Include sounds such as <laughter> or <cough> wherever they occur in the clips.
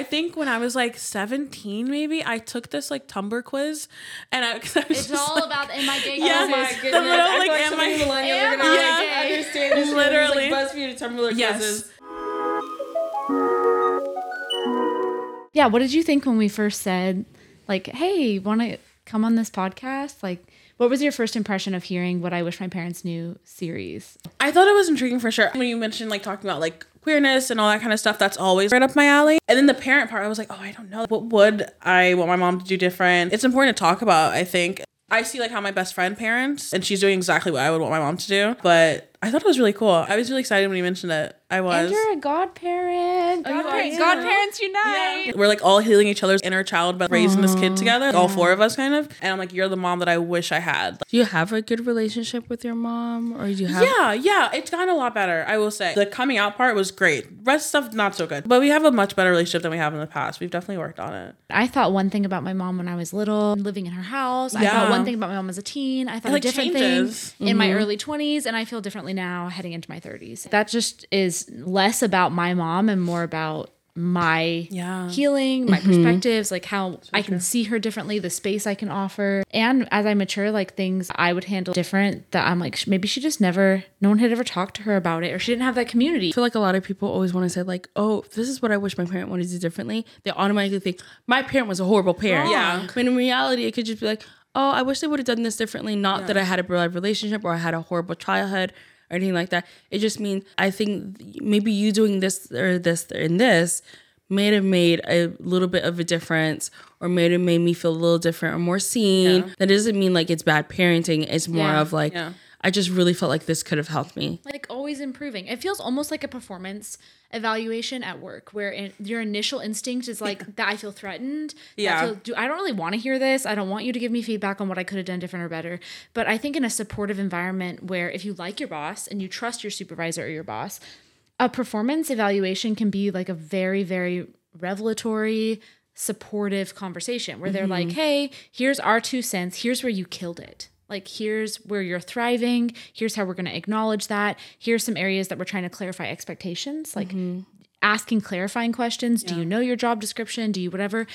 I think when I was like 17, maybe I took this like Tumblr quiz, and I, <laughs> 'cause I was It's just, all like- about am I gay? Yeah, <laughs> Yes. Oh my Yes. goodness. The middle, I like, feel like am so I- millennials are am gonna I like, gay? understand this. Literally. like BuzzFeed Tumblr Yes. quizzes. Yeah, what did you think when we first said, like, hey, want to come on this podcast? Like, what was your first impression of hearing What I Wish My Parents Knew series? I thought it was intriguing for sure. When you mentioned like talking about like queerness and all that kind of stuff, that's always right up my alley. And then the parent part, I was like, oh, I don't know. What would I want my mom to do different? It's important to talk about, I think. I see like how my best friend parents, and she's doing exactly what I would want my mom to do. But I thought it was really cool. I was really excited when you mentioned it. I was. And you're a godparent. Oh, you Godparents, godparents unite. We're like all healing each other's inner child by raising this kid together, all four of us kind of. And I'm like, you're the mom that I wish I had. Do you have a good relationship with your mom, or do you have? Yeah, yeah, it's gotten a lot better. I will say the coming out part was great. Rest stuff not so good, but we have a much better relationship than we have in the past. We've definitely worked on it. I thought one thing about my mom when I was little, living in her house. I thought one thing about my mom as a teen. I thought like, different changes. thing in my mm-hmm. early 20s, and I feel differently now heading into my 30s. That just is less about my mom and more about my Yeah. healing, my mm-hmm. perspectives, like how I can see her differently, the space I can offer. And as I mature, like things I would handle different that I'm like, maybe she just never, no one had ever talked to her about it, or she didn't have that community. I feel like a lot of people always want to say like, "Oh, this is what I wish my parent wanted to do differently." They automatically think my parent was a horrible parent. Yeah. When in reality, it could just be like, "Oh, I wish they would have done this differently." Not that I had a bad relationship or I had a horrible childhood or anything like that. It just means I think maybe you doing this or this and this may have made a little bit of a difference or may have made me feel a little different or more seen. That doesn't mean like it's bad parenting. It's more Yeah. of like Yeah. I just really felt like this could have helped me. like always improving. It feels almost like a performance evaluation at work, where in, your initial instinct is like <laughs> that I feel threatened. that I Yeah. feel, do I don't really want to hear this. I don't want you to give me feedback on what I could have done different or better. But I think in a supportive environment where if you like your boss and you trust your supervisor or your boss, a performance evaluation can be like a very very revelatory supportive conversation where they're like mm-hmm. hey here's our two cents here's where you killed it like here's where you're thriving. Here's how we're going to acknowledge that. Here's some areas that we're trying to clarify expectations. Like mm-hmm. asking clarifying questions. Do you know your job description? Do you whatever.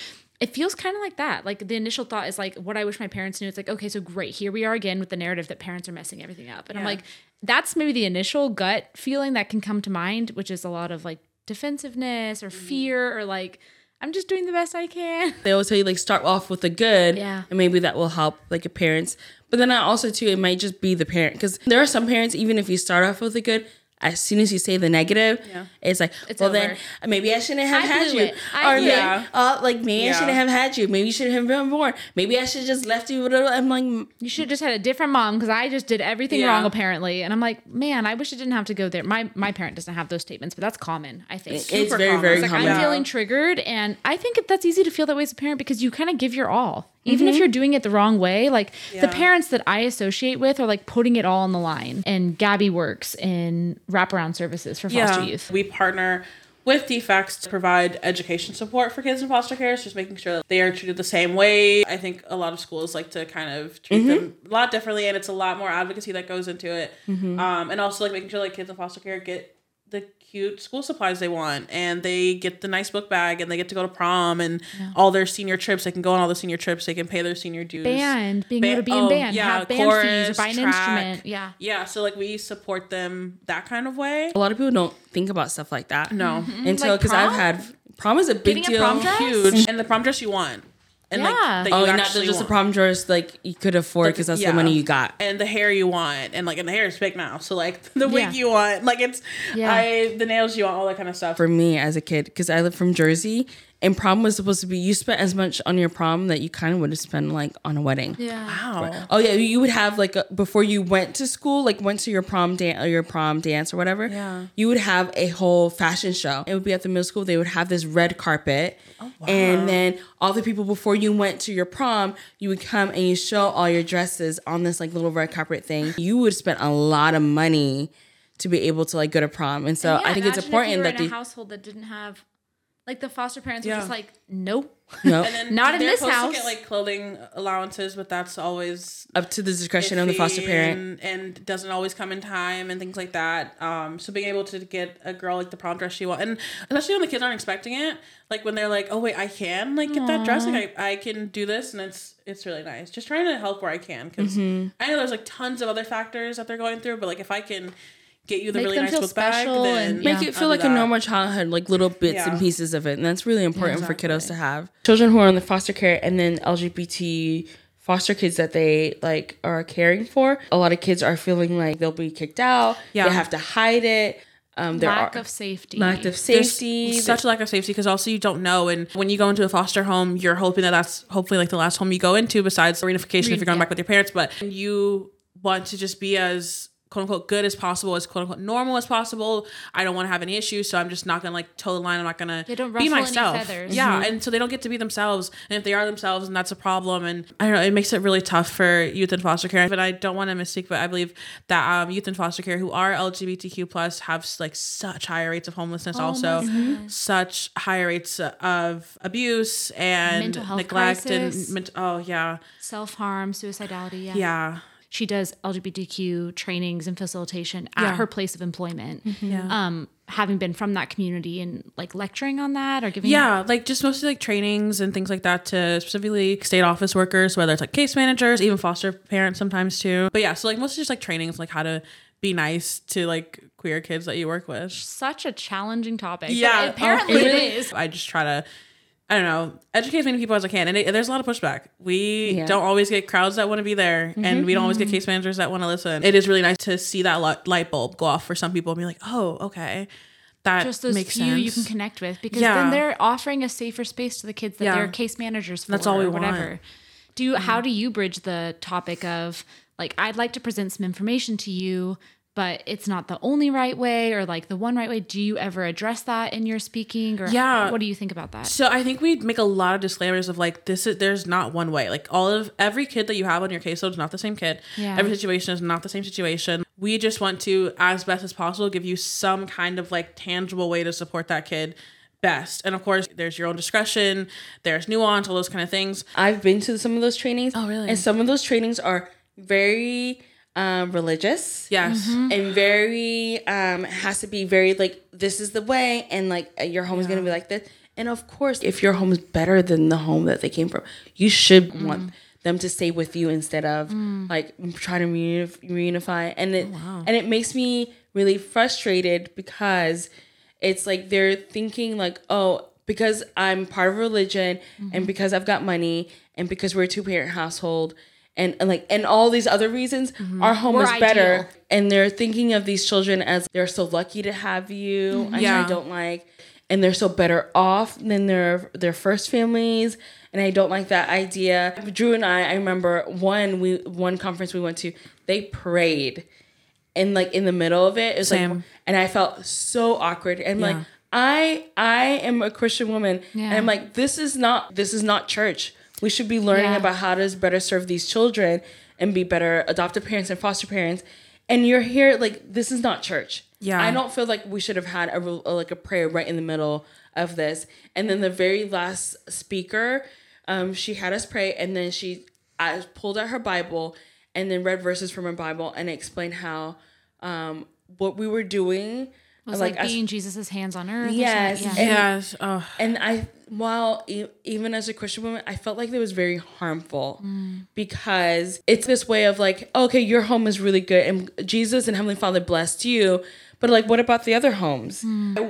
It feels kind of like that. Like the initial thought is like what i wish my parents knew. It's like okay so great here we are again with the narrative that parents are messing everything up. And i'm like that's maybe the initial gut feeling that can come to mind which is a lot of like defensiveness or mm-hmm. fear or like i'm just doing the best i can. They always tell you like start off with the good Yeah. and maybe that will help like your parents but then I also too it might just be the parent because there are some parents even if you start off with the good as soon as you say the negative Yeah. it's like It's well then maybe i shouldn't have I had you. I or blew maybe, it. uh, like maybe i shouldn't have had you maybe you should have been born maybe i should just left you with a- i'm like You should have just had a different mom because I just did everything Yeah. wrong apparently. And I'm like, man, I wish I didn't have to go there. My my parent doesn't have those statements, but that's common. I think it's Super very common. very It's like common I'm Yeah. feeling triggered, and I think that's easy to feel that way as a parent because you kind of give your all, even if you're doing it the wrong way. Like the parents that I associate with are like putting it all on the line. And Gabby works in wraparound services for foster youth. We partner with DFCS to provide education support for kids in foster care, So just making sure that they are treated the same way. I think a lot of schools like to kind of treat Mm-hmm. them a lot differently, and it's a lot more advocacy that goes into it. Mm-hmm. Um, and also like making sure like kids in foster care get cute school supplies they want, and they get the nice book bag, and they get to go to prom and all their senior trips. They can go on all the senior trips. They can pay their senior dues. Band, being Ba- able to be in oh, band, yeah, have band fees, or buy an track. instrument. Yeah. Yeah, so like we support them that kind of way. a lot of people don't think about stuff like that No, mm-hmm. until Like because i've had prom is a big Getting a deal prom dress? huge, and the prom dress you want, and Yeah. like that oh, you oh and not just the want. prom dress like you could afford because that's yeah. the money you got and the hair you want, and like and the hair is big now, so like <laughs> the wig Yeah. you want, like it's Yeah. I the nails you want, all that kind of stuff. for me as a kid because I live from Jersey and prom was supposed to be you spent as much on your prom that you kind of would have spent like on a wedding. Yeah. wow. Oh yeah, you would have like a, before you went to school, like went to your prom dance or your prom dance or whatever. Yeah. you would have a whole fashion show. It would be at the middle school. They would have this red carpet, Oh, wow. and then all the people before you went to your prom, you would come and you show all your dresses on this like little red carpet thing. You would spend a lot of money to be able to like go to prom, and so Yeah, I think it's imagine if you important were that in a the household that didn't have Like the foster parents Yeah. are just like, nope. No, <laughs> And then Not in they're this supposed house. To get like clothing allowances, but that's always up to the discretion of the foster parent. and, and doesn't always come in time and things like that. Um, so being able to get a girl like the prom dress she wants, and especially when the kids aren't expecting it, like when they're like, "Oh wait, I can like get that dress, like I, I can do this," and it's it's really nice. Just trying to help where I can because Mm-hmm. I know there's like tons of other factors that they're going through, but like if I can get you the Make really them nice feel book bag, special then and- Make it feel like do a normal childhood, like little bits Yeah. and pieces of it, and that's really important for kiddos to have. Children who are in the foster care and then LGBT foster kids that they like are caring for. A lot of kids are feeling like they'll be kicked out. Yeah. they have to hide it. Um, there Lack are of safety. lack of There's safety. such a lack of safety because also you don't know and when you go into a foster home you're hoping that that's hopefully like the last home you go into besides the reunification if you're going yeah. back with your parents but you want to just be as quote unquote good as possible as quote unquote normal as possible. I don't want to have any issues so i'm just not gonna like toe the line. I'm not gonna Yeah, don't be ruffle any myself. feathers. yeah and so they don't get to be themselves. And if they are themselves and that's a problem. And i don't know it makes it really tough for youth in foster care. But i don't want to mistake but i believe that um, youth in foster care who are lgbtq plus have like such higher rates of homelessness also. such higher rates of abuse and neglect crisis. and ment- oh yeah. Self harm, suicidality. Yeah. yeah She does LGBTQ trainings and facilitation at Yeah. Mm-hmm. her place of employment. yeah Um, having been from that community and like lecturing on that or giving yeah like just mostly like trainings and things like that to specifically state office workers whether it's like case managers even foster parents sometimes too but yeah so like mostly just like trainings like how to be nice to like queer kids that you work with such a challenging topic. but yeah apparently oh, it is. i just try to I don't know, educate as many people as I can. And it, there's a lot of pushback. We Yeah. don't always get crowds that want to be there, and we don't always get mm-hmm. case managers that want to listen. It is really nice to see that light bulb go off for some people and be like, oh, okay. That Just those makes few sense. you can connect with because Yeah. then they're offering a safer space to the kids that Yeah. they're case managers for That's all we or want. Do you how mm. do you bridge the topic of like I'd like to present some information to you but it's not the only right way or like the one right way. Do you ever address that in your speaking or Yeah. what do you think about that? So I think we make a lot of disclaimers of like this is there's not one way. Like all of every kid that you have on your caseload is not the same kid. Yeah. Every situation is not the same situation. We just want to, as best as possible, give you some kind of like tangible way to support that kid best. And of course, there's your own discretion, there's nuance, all those kind of things. I've been to some of those trainings. Oh, really? And some of those trainings are very um, religious. Yes. and very um has to be very like this is the way and like uh, your home is gonna be like this and of course if your home is better than the home that they came from you should Mm. want them to stay with you instead of like trying to reunif- reunify and it Oh, and it makes me really frustrated because it's like they're thinking like oh because i'm part of religion Mm-hmm. and because i've got money and because we're a two-parent household and, and like and all these other reasons Mm-hmm. our home We're is better. ideal. and they're thinking of these children as they're so lucky to have you Yeah. i don't like and they're so better off than their their first families. And i don't like that idea. Drew and i i remember one we one conference we went to they prayed. And like in the middle of it, it was like and i felt so awkward. And Yeah. like i i am a christian woman. And i'm like this is not this is not church we should be learning Yeah. about how to better serve these children and be better adoptive parents and foster parents and you're here like this is not church Yeah. i don't feel like we should have had a, real- like a prayer right in the middle of this and then the very last speaker um she had us pray and then she I pulled out her bible and then read verses from her bible and explained how um what we were doing was like, as- being Jesus's hands on earth. Yes, something? and- Yes. Oh, and I, while e- even as a Christian woman, I felt like it was very harmful because it's this way of like, oh, okay, your home is really good, and Jesus and Heavenly Father blessed you, but like, what about the other homes?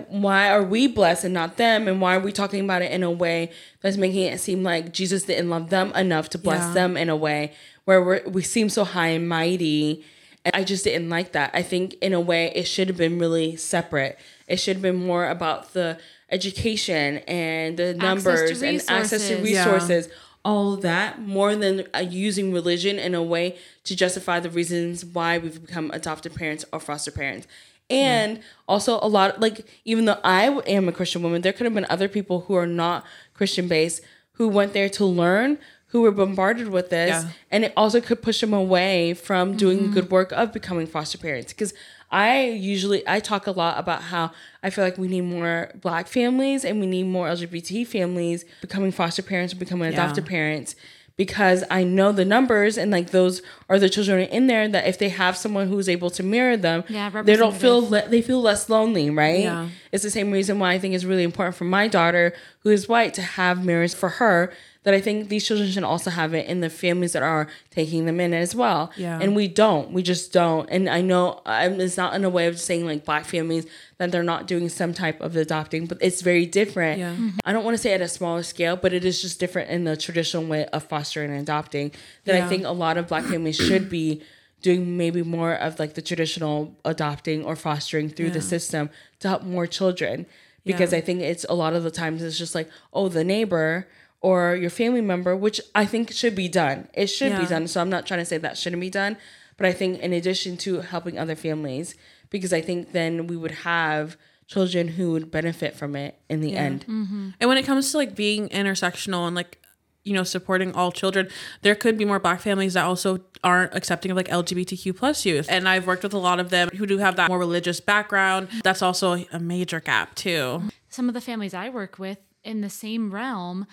Why are we blessed and not them? And why are we talking about it in a way that's making it seem like Jesus didn't love them enough to bless Yeah. them in a way where we're, we seem so high and mighty? And I just didn't like that. I think in a way it should have been really separate. It should have been more about the education and the numbers and access to resources. Yeah. all of that, more than uh, using religion in a way to justify the reasons why we've become adopted parents or foster parents. And also a lot like even though I am a Christian woman, there could have been other people who are not Christian based who went there to learn, who were bombarded with this, Yeah. and it also could push them away from doing the good work of becoming foster parents because I usually I talk a lot about how I feel like we need more black families and we need more LGBT families becoming foster parents or becoming adoptive parents because I know the numbers and like those are the children in there that if they have someone who's able to mirror them, Yeah, they don't feel le- they feel less lonely, right? Yeah. It's the same reason why I think it's really important for my daughter who is white to have mirrors for her that I think these children should also have it in the families that are taking them in as well. Yeah. And we don't. We just don't. And I know I'm, it's not in a way of saying like black families that they're not doing some type of adopting, but it's very different. Yeah. Mm-hmm. I don't want to say at a smaller scale, but it is just different in the traditional way of fostering and adopting that I think a lot of black families should be doing maybe more of like the traditional adopting or fostering through the system to help more children. Because Yeah. I think it's a lot of the times it's just like, oh, the neighbor or your family member, which I think should be done. It should be done. So I'm not trying to say that shouldn't be done. But I think in addition to helping other families, because I think then we would have children who would benefit from it in the end. Mm-hmm. And when it comes to like being intersectional and like you know supporting all children, there could be more black families that also aren't accepting of like LGBTQ plus youth. And I've worked with a lot of them who do have that more religious background. That's also a major gap too. some of the families I work with in the same realm,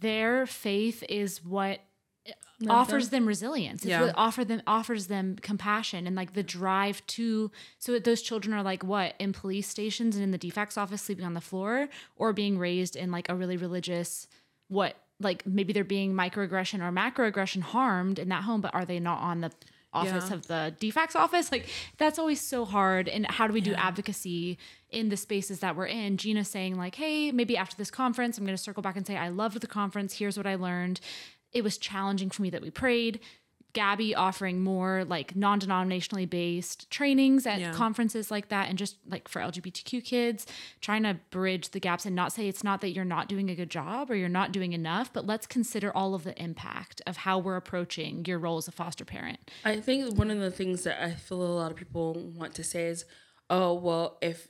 their faith is what offers them resilience. It's Yeah. what offer them offers them compassion and like the drive to so those children are like what in police stations and in the DFCS office sleeping on the floor or being raised in like a really religious what like maybe they're being microaggression or macroaggression harmed in that home but are they not on the office Yeah. of the DFCS office like that's always so hard and how do we do advocacy in the spaces that we're in. Gina saying like hey maybe after this conference i'm going to circle back and say i loved the conference. Here's what i learned. It was challenging for me that we prayed. Gabby offering more like non-denominationally based trainings at Yeah. conferences like that and just like for lgbtq kids trying to bridge the gaps and not say it's not that you're not doing a good job or you're not doing enough but let's consider all of the impact of how we're approaching your role as a foster parent. I think one of the things that I feel a lot of people want to say is, oh, well, if,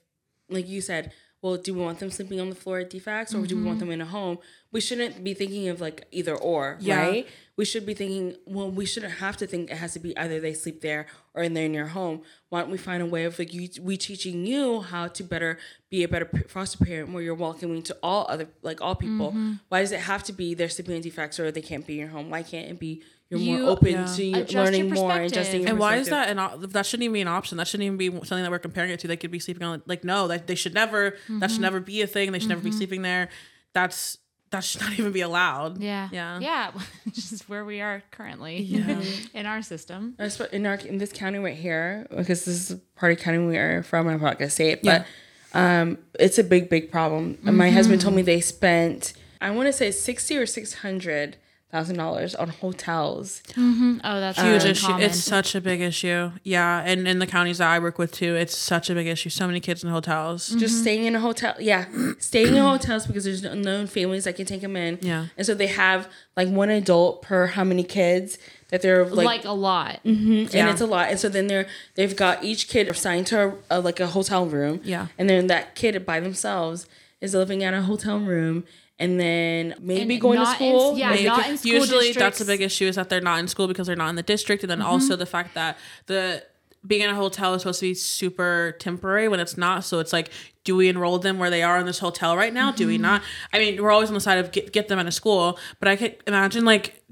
like you said, well, do we want them sleeping on the floor at DFCS or do we want mm-hmm. them in a home? We shouldn't be thinking of like either or, Yeah. right? We should be thinking, well, we shouldn't have to think it has to be either they sleep there or in there in your home. Why don't we find a way of like you, we teaching you how to better be a better foster parent where you're welcoming to all other, like all people. Mm-hmm. Why does it have to be they're sleeping in DFCS or they can't be in your home? Why can't it be you're You- more open Yeah. to you Adjust your learning more and perspective. adjusting your And why is that an op- that shouldn't even be an option? That shouldn't even be something that we're comparing it to. They could be sleeping on like no, that they should never. That Mm-hmm. should never be a thing. They should never be sleeping there. That's that should not <laughs> even be allowed. Yeah. Yeah. Yeah. <laughs> Which is where we are currently <laughs> in our system. I swear, in our in this county right here, because this is part of county we are from. I'm not gonna say it, but um, it's a big, big problem. And my husband told me they spent, I want to say sixty or six hundred thousand dollars on hotels. Mm-hmm. Oh, that's Huge really issue. common. It's such a big issue. Yeah, and in the counties that I work with too, it's such a big issue. So many kids in hotels. Just mm-hmm. staying in a hotel, yeah, staying in hotels because there's no known families that can take them in. Yeah. and so they have like one adult per how many kids that they're like, like, a lot. Mm-hmm. and Yeah. it's a lot. And so then they're they've got each kid assigned to a, a, like a hotel room. Yeah. And then that kid by themselves is living at a hotel room, and then maybe And going to not in- school. yeah, maybe- not in school Usually, that's districts. a big issue is that they're not in school because they're not in the district, and then mm-hmm. also the fact that the being in a hotel is supposed to be super temporary when it's not. So it's like, do we enroll them where they are in this hotel right now? Do we mm-hmm. not? I mean, we're always on the side of get, get them out of school, but I could imagine like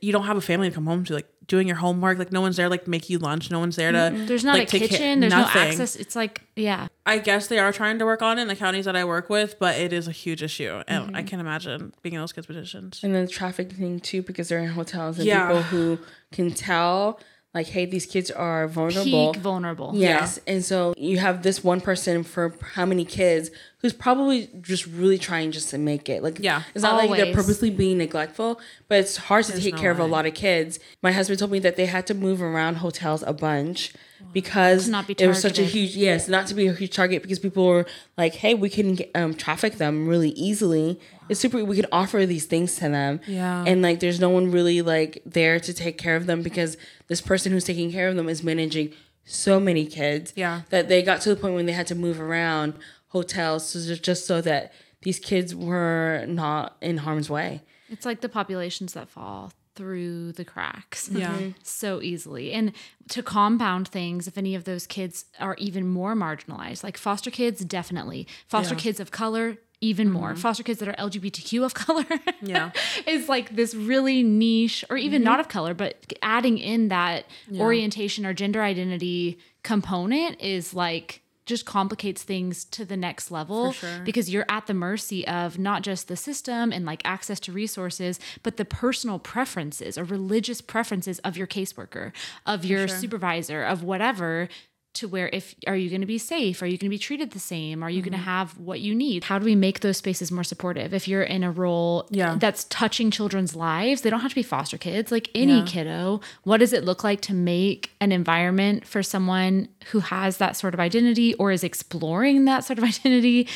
you don't have a family to come home to, like doing your homework. Like no one's there, like make you lunch. No one's there to. There's not like, a take ca- kitchen. There's nothing. no access. It's like, yeah. I guess they are trying to work on it in the counties that I work with, but it is a huge issue, and I can't imagine being in those kids' positions. and then the traffic thing too because they're in hotels and Yeah. people who can tell like, hey, these kids are vulnerable. Peak vulnerable. Yes. And so you have this one person for how many kids who's probably just really trying just to make it. Like, Yeah. it's not like they're purposely being neglectful, but it's hard to take no care of a lot of kids. My husband told me that they had to move around hotels a bunch because not be it was such a huge, yes, not to be a huge target because people were like, hey, we can um, traffic them really easily. It's super, we can offer these things to them. Yeah. And like, there's no one really like there to take care of them because this person who's taking care of them is managing so many kids Yeah. that they got to the point when they had to move around hotels just so that these kids were not in harm's way. It's like the populations that fall through the cracks Yeah. Mm-hmm. so easily. And to compound things, if any of those kids are even more marginalized, like foster kids, definitely. Foster Yeah. kids of color, even more. Mm-hmm. Foster kids that are LGBTQ of <laughs> color Yeah. <laughs> is like this really niche, or even mm-hmm. not of color, but adding in that orientation or gender identity component is like just complicates things to the next level sure. because you're at the mercy of not just the system and like access to resources, but the personal preferences or religious preferences of your caseworker, of your supervisor, of whatever. To where if are you going to be safe? Are you going to be treated the same? Are you going to mm-hmm. have what you need? How do we make those spaces more supportive? If you're in a role Yeah. that's touching children's lives, they don't have to be foster kids. Like any Yeah. kiddo, what does it look like to make an environment for someone who has that sort of identity or is exploring that sort of <laughs> identity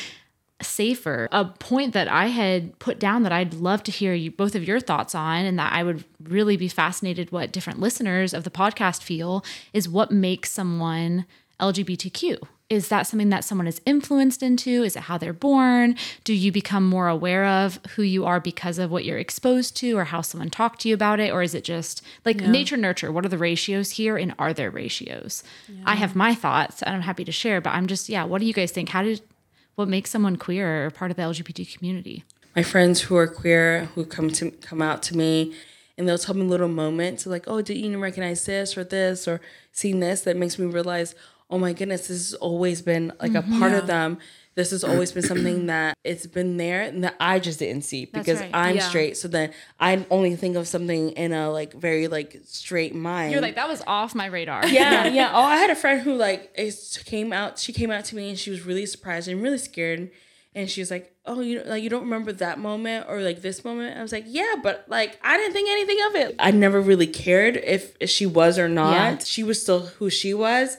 safer. A point that I had put down that I'd love to hear you both of your thoughts on and that I would really be fascinated what different listeners of the podcast feel is what makes someone LGBTQ. Is that something that someone is influenced into? Is it how they're born? Do you become more aware of who you are because of what you're exposed to or how someone talked to you about it? Or is it just like nature nurture? What are the ratios here and are there ratios? I have my thoughts and I'm happy to share, but I'm just, yeah, what do you guys think? How did what makes someone queer or part of the LGBT community? my friends who are queer who come to come out to me and they'll tell me little moments like oh did you recognize this or this or seen this? That makes me realize oh my goodness this has always been like a mm-hmm. part of them this has always been something <clears throat> that it's been there and that i just didn't see because right. i'm Yeah. straight so then i only think of something in a like very like straight mind You're like, that was off my radar. yeah, <laughs> yeah. Oh, I had a friend who like is, came out. She came out to me and she was really surprised and really scared. And she was like, "Oh, you like you don't remember that moment or like this moment?" I was like, "Yeah, but like I didn't think anything of it. I never really cared if, if she was or not. Yeah. She was still who she was."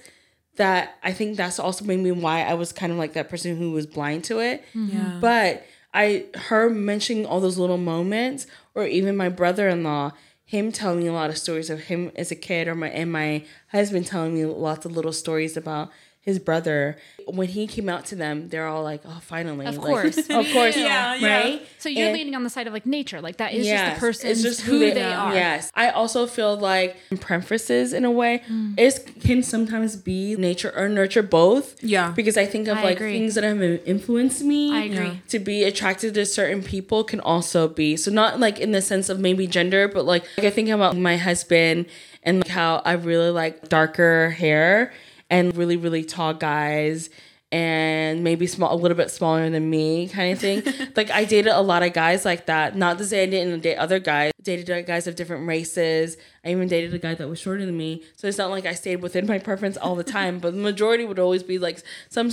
That I think that's also maybe why I was kind of like that person who was blind to it. Mm-hmm. Yeah. But I her mentioning all those little moments, or even my brother in law, him telling me a lot of stories of him as a kid, or my and my husband telling me lots of little stories about his brother. When he came out to them, they're all like, "Oh, finally!" Of Like, course. <laughs> of course, <laughs> Yeah, yeah. right? So you're And- leaning on the side of like nature, like that is Yes, just the person, it's just who, they, are. Yes, I also feel like preferences in a way Mm. is can sometimes be nature or nurture both. Yeah. because I think of I like agree. things that have influenced me. I agree. To be attracted to certain people can also be so not like in the sense of maybe gender, but like, like I think about my husband and like how I really like darker hair and really really tall guys and maybe small a little bit smaller than me kind of thing. <laughs> Like i dated a lot of guys like that. Not to say i didn't date other guys dated guys of different races. I even dated a guy that was shorter than me. So it's not like i stayed within my preference all the time but the majority would always be like some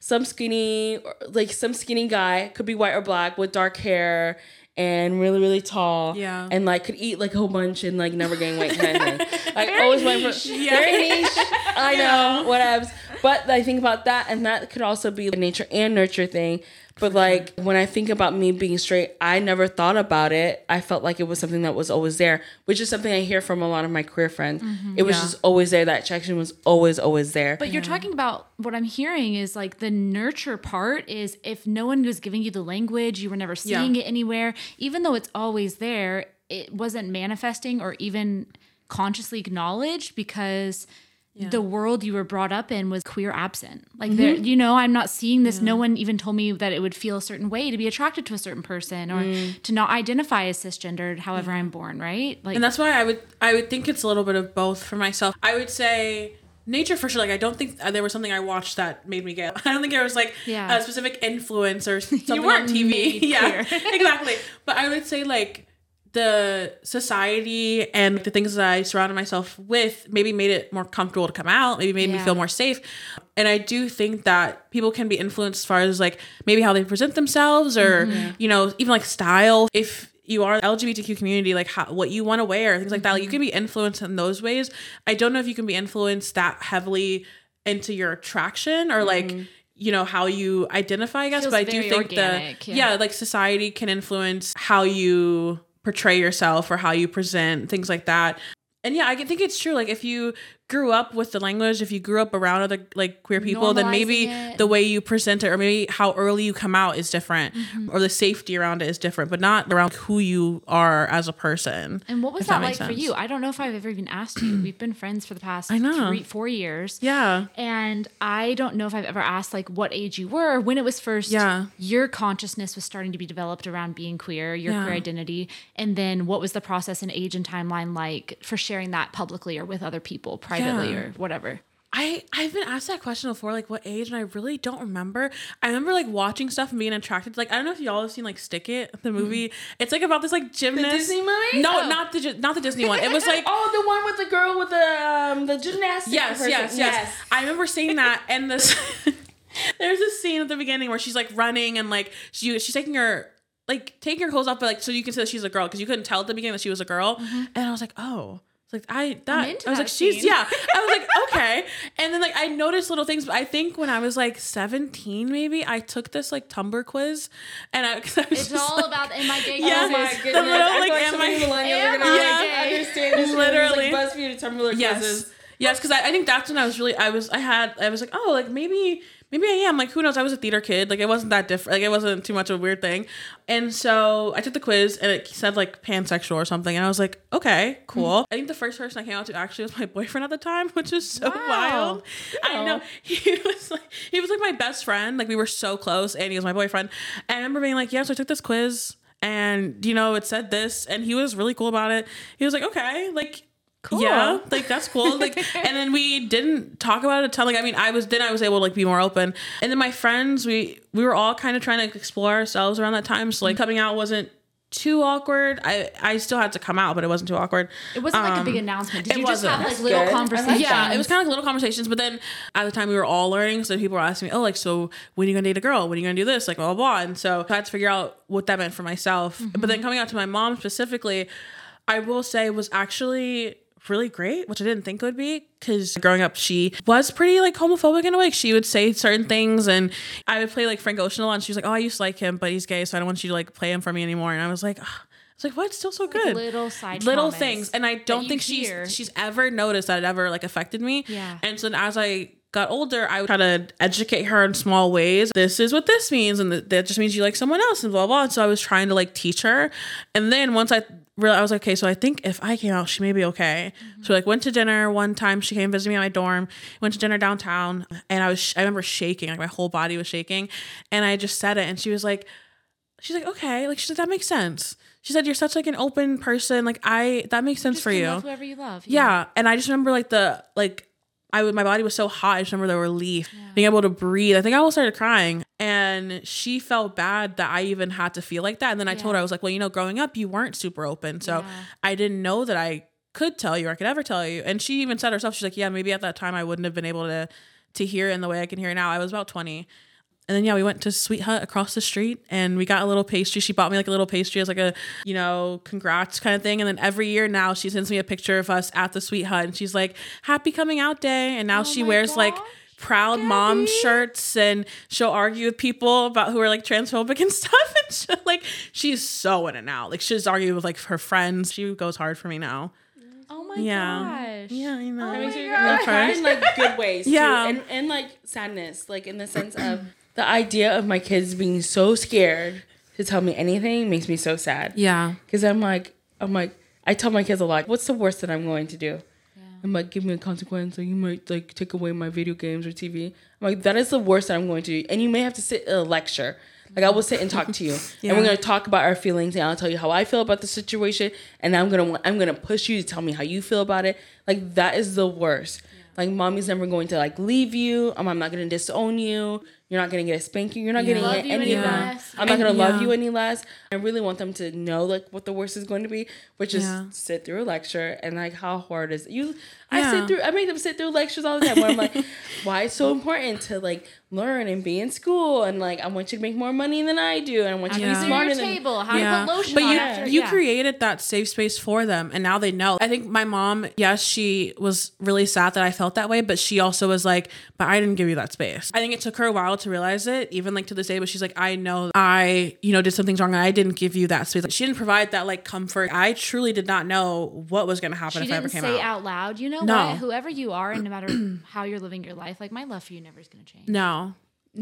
some skinny or like some skinny guy could be white or black with dark hair and really really tall Yeah. and like could eat like a whole bunch and like never gain weight. Kind of thing like always went for niche. very niche. I know whatevs. But i think about that and that could also be a nature and nurture thing but like when i think about me being straight i never thought about it. I felt like it was something that was always there which is something i hear from a lot of my queer friends. Mm-hmm. It was Yeah. just always there. That attraction was always always there. But you're talking about what I'm hearing is like the nurture part is if no one was giving you the language, you were never Yeah. seeing it anywhere, even though it's always there, it wasn't manifesting or even consciously acknowledged because the world you were brought up in was queer absent. Like Mm-hmm. you know, I'm not seeing this. No one even told me that it would feel a certain way to be attracted to a certain person or Mm. to not identify as cisgendered, however I'm born, right? Like and that's why I would I would think it's a little bit of both for myself. I would say nature for sure. Like I don't think uh, there was something I watched that made me gay <laughs> I don't think there was like Yeah. a specific influence or <laughs> something on TV. <laughs> yeah, exactly. But I would say like the society and the things that I surrounded myself with maybe made it more comfortable to come out. Maybe made me feel more safe. And I do think that people can be influenced as far as like maybe how they present themselves or mm-hmm. you know even like style. If you are LGBTQ community, like how, what you want to wear, things like that. Like you mm-hmm. can be influenced in those ways. I don't know if you can be influenced that heavily into your attraction or like mm-hmm. you know how you identify. I guess, Feels but I do think the yeah. yeah, like society can influence how you portray yourself or how you present things like that. And yeah, I think it's true. Like if you grew up with the language, if you grew up around other like queer people, then maybe it. the way you present it or maybe how early you come out is different Mm-hmm. or the safety around it is different, but not around who you are as a person. And what was if that, like makes for you? I don't know if I've ever even asked you. We've been friends for the past I know. three, four years. Yeah. And I don't know if I've ever asked like what age you were, when it was first Yeah. your consciousness was starting to be developed around being queer, your Yeah. queer identity, and then what was the process and age and timeline like for sharing that publicly or with other people privately Yeah. or whatever. I I've been asked that question before, like what age, and I really don't remember. I remember like watching stuff and being attracted. Like I don't know if y'all have seen like Stick It, the movie. It's like about this like gymnast. Disney movie? No, Oh. not the not the Disney one. It was like <laughs> Oh, the one with the girl with the um the gymnastics. yes, person. yes, yes, I remember seeing that, and <laughs> this <laughs> there's this scene at the beginning where she's like running and like she she's taking her like taking her clothes off, but like so you can see that she's a girl because you couldn't tell at the beginning that she was a girl, and I was like, oh. It's Like I that into I was that like she's yeah I was like <laughs> okay and then like I noticed little things but I think when I was like 17 maybe I took this like Tumblr quiz and I, <laughs> 'cause I was It's just, all like, about am I gay? Yeah. Oh my quizzes. goodness. little, I like, like am I- millennials am gonna I like, gay? understand this. Literally. Like BuzzFeed Tumblr yes quizzes. yes because I, I think that's when I was really I was I had I was like oh like maybe maybe I am like who knows? I was a theater kid. Like it wasn't that different. Like it wasn't too much of a weird thing. And so I took the quiz and it said like pansexual or something and I was like okay cool. Hmm. I think the first person I came out to actually was my boyfriend at the time <laughs> which was so Wow. wild. I know. <laughs> He was like he was like my best friend. Like we were so close and he was my boyfriend. And I remember being like yeah so I took this quiz and you know it said this and he was really cool about it. He was like okay like yeah, like that's cool. Like, <laughs> and then we didn't talk about it a ton. Like, I mean, I was then I was able to like be more open. And then my friends, we we were all kind of trying to explore ourselves around that time. So like coming out wasn't too awkward. I I still had to come out, but it wasn't too awkward. It wasn't like a big Um, announcement. Did it you just wasn't. have like That's little good. Conversations? Yeah, it was kind of like little conversations, but then at the time we were all learning, so people were asking me, "Oh, like, so when are you gonna date a girl? When are you gonna do this? Like, blah blah blah." And so I had to figure out what that meant for myself. But then coming out to my mom specifically, I will say was actually really great, which I didn't think it would be because growing up she was pretty like homophobic in a way. She would say certain things, and I would play like Frank Ocean a lot, and she was like, "Oh, I used to like him, but he's gay, so I don't want you to like play him for me anymore." And I was like. "Ugh." I was like, what? It's still so good. little side little things, and I don't think she's hear. she's ever noticed that it ever like affected me. Yeah. And so then as I got older, I would try to educate her in small ways. This is what this means, and th- that just means you like someone else, and blah blah. And so I was trying to like teach her, and then once I realized, I was like, okay, so I think if I came out, she may be okay. So like went to dinner one time. She came visit me at my dorm. Went to dinner downtown, and I was sh- I remember shaking, like my whole body was shaking, and I just said it, and she was like she's like okay like she said that makes sense she said you're such like an open person like i that makes sense for you love whoever you love. yeah and i just remember like the like i would my body was so hot i just remember the relief being able to breathe. I think i almost started crying and she felt bad that i even had to feel like that and then i told her i was like well you know growing up you weren't super open so Yeah. i didn't know that i could tell you or i could ever tell you. And she even said herself she's like yeah maybe at that time i wouldn't have been able to to hear in the way i can hear now. I was about 20 and then yeah, we went to Sweet Hut across the street and we got a little pastry. She bought me like a little pastry as like a, you know, congrats kind of thing. And then every year now she sends me a picture of us at the Sweet Hut and she's like, Happy coming out day. And now oh she my wears like gosh, proud mom shirts and she'll argue with people about who are like transphobic <laughs> and stuff. And she, like she's so in it now. Like she's arguing with like her friends. She goes hard for me now. Oh my Yeah. gosh. Yeah, I know. Oh makes my you gosh. like cry in like good ways. Yeah. Too. And and like sadness, like in the sense of <clears throat> the idea of my kids being so scared to tell me anything makes me so sad. Yeah. Because I'm like, I'm like, I tell my kids a lot, what's the worst that I'm going to do? Yeah. I'm like, give me a consequence, or you might like take away my video games or TV. I'm like, that is the worst that I'm going to do. And you may have to sit in a lecture. Like I will sit and talk to you, <laughs> and we're gonna talk about our feelings, and I'll tell you how I feel about the situation, and I'm gonna I'm gonna push you to tell me how you feel about it. Like that is the worst. Like mommy's never going to like leave you. Um, I'm not gonna disown you. You're not gonna get a spanking. You're not getting Love you any any of that. less. I'm not gonna And- love you any less. I really want them to know like what the worst is going to be, which is Yeah. sit through a lecture and like how hard is it? you. I sit through. I make them sit through lectures all the time. Where I'm like, <laughs> why it's so important to like learn and be in school and like I want you to make more money than I do and I want you to be to smarter your than table, how Yeah. to put lotion but on you after. you yeah. created that safe space for them and now they know i think my mom yes she was really sad that i felt that way but she also was like but i didn't give you that space i think it took her a while to realize it, even like to this day. But she's like, I know I, you know, did some things wrong and I didn't give you that space. Like, she didn't provide that like comfort. I truly did not know what was going to happen She if I ever didn't came say out. out loud, you know No. what? Whoever you are, and no matter <clears throat> how you're living your life, like my love for you never is going to change. No.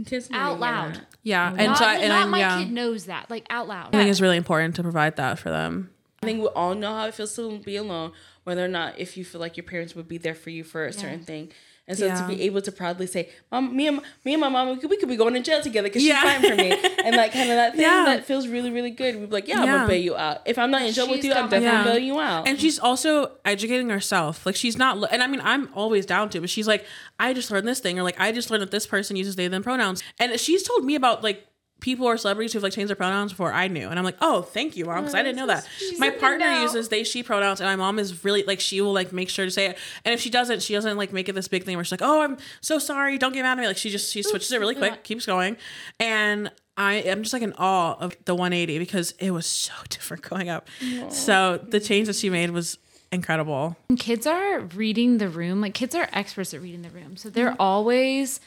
Kids need Out loud. that. Yeah. And not so I, and not I, my yeah, kid knows that, like out loud. I think it's really important to provide that for them. I think we all know how it feels to be alone, whether or not if you feel like your parents would be there for you for a certain thing. And so Yeah. to be able to proudly say, "Mom, me and me and my mom, we could, we could be going to jail together because Yeah. she's fighting for me," and like kind of that thing Yeah. that feels really, really good. We'd be like, "Yeah, I'm gonna bail you out. If I'm not in jail with you, I'm got my definitely back. bailing you out." And she's also educating herself. Like she's not, and I mean, I'm always down to, but she's like, I just learned this thing, or like, I just learned that this person uses they them pronouns, and she's told me about like people or celebrities who've like changed their pronouns before I knew, and I'm like, oh, thank you, mom, because I didn't know that. My partner now. uses they she pronouns, and my mom is really like she will like make sure to say it, and if she doesn't, she doesn't like make it this big thing where she's like, oh, I'm so sorry, don't get mad at me. Like she just she switches it really quick, keeps going, and. I am just like in awe of the 180 because it was so <laughs> different growing up. So the change that she made was incredible. kids are reading the room like kids are experts at reading the room so they're Mm-hmm. always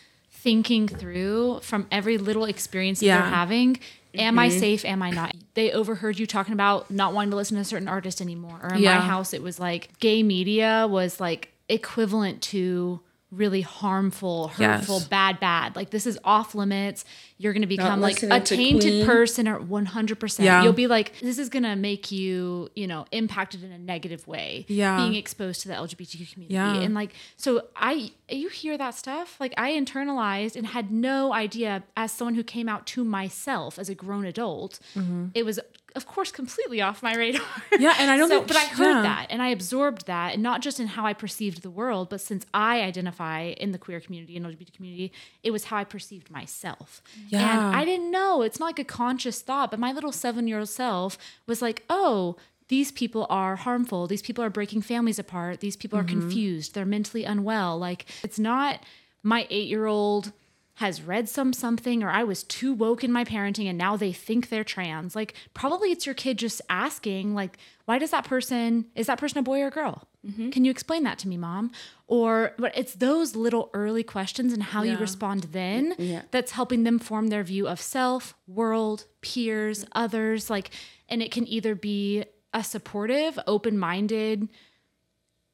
thinking through from every little experience that Yeah. they're having am i Mm-hmm. safe am i not they overheard you talking about not wanting to listen to a certain artist anymore or in Yeah. my house it was like gay media was like equivalent to really harmful hurtful Yes. bad bad like this is off limits you're going to become like a tainted person or 100% Yeah. you'll be like this is going to make you you know impacted in a negative way Yeah. being exposed to the LGBTQ community. Yeah. And like, so I, you hear that stuff, like I internalized and had no idea as someone who came out to myself as a grown adult. Mm-hmm. It was, of course, completely off my radar. Mm-hmm. Yeah, and I don't <laughs> So- think- but I heard yeah. that and I absorbed that, and not just in how I perceived the world, but since I identify in the queer community and LGBT community, it was how I perceived myself. Yeah. And I didn't know. It's not like a conscious thought, but my little seven year old self was like, oh, these people are harmful. These people are breaking families apart. These people are confused. They're mentally unwell. Like, it's not my eight year old has read some something or I was too woke in my parenting and now they think they're trans. Like probably it's your kid just asking like why does that person is that person a boy or a girl? Mm-hmm. Can you explain that to me, mom? Or but it's those little early questions and how you respond then Yeah. that's helping them form their view of self, world, peers, others like and it can either be a supportive, open-minded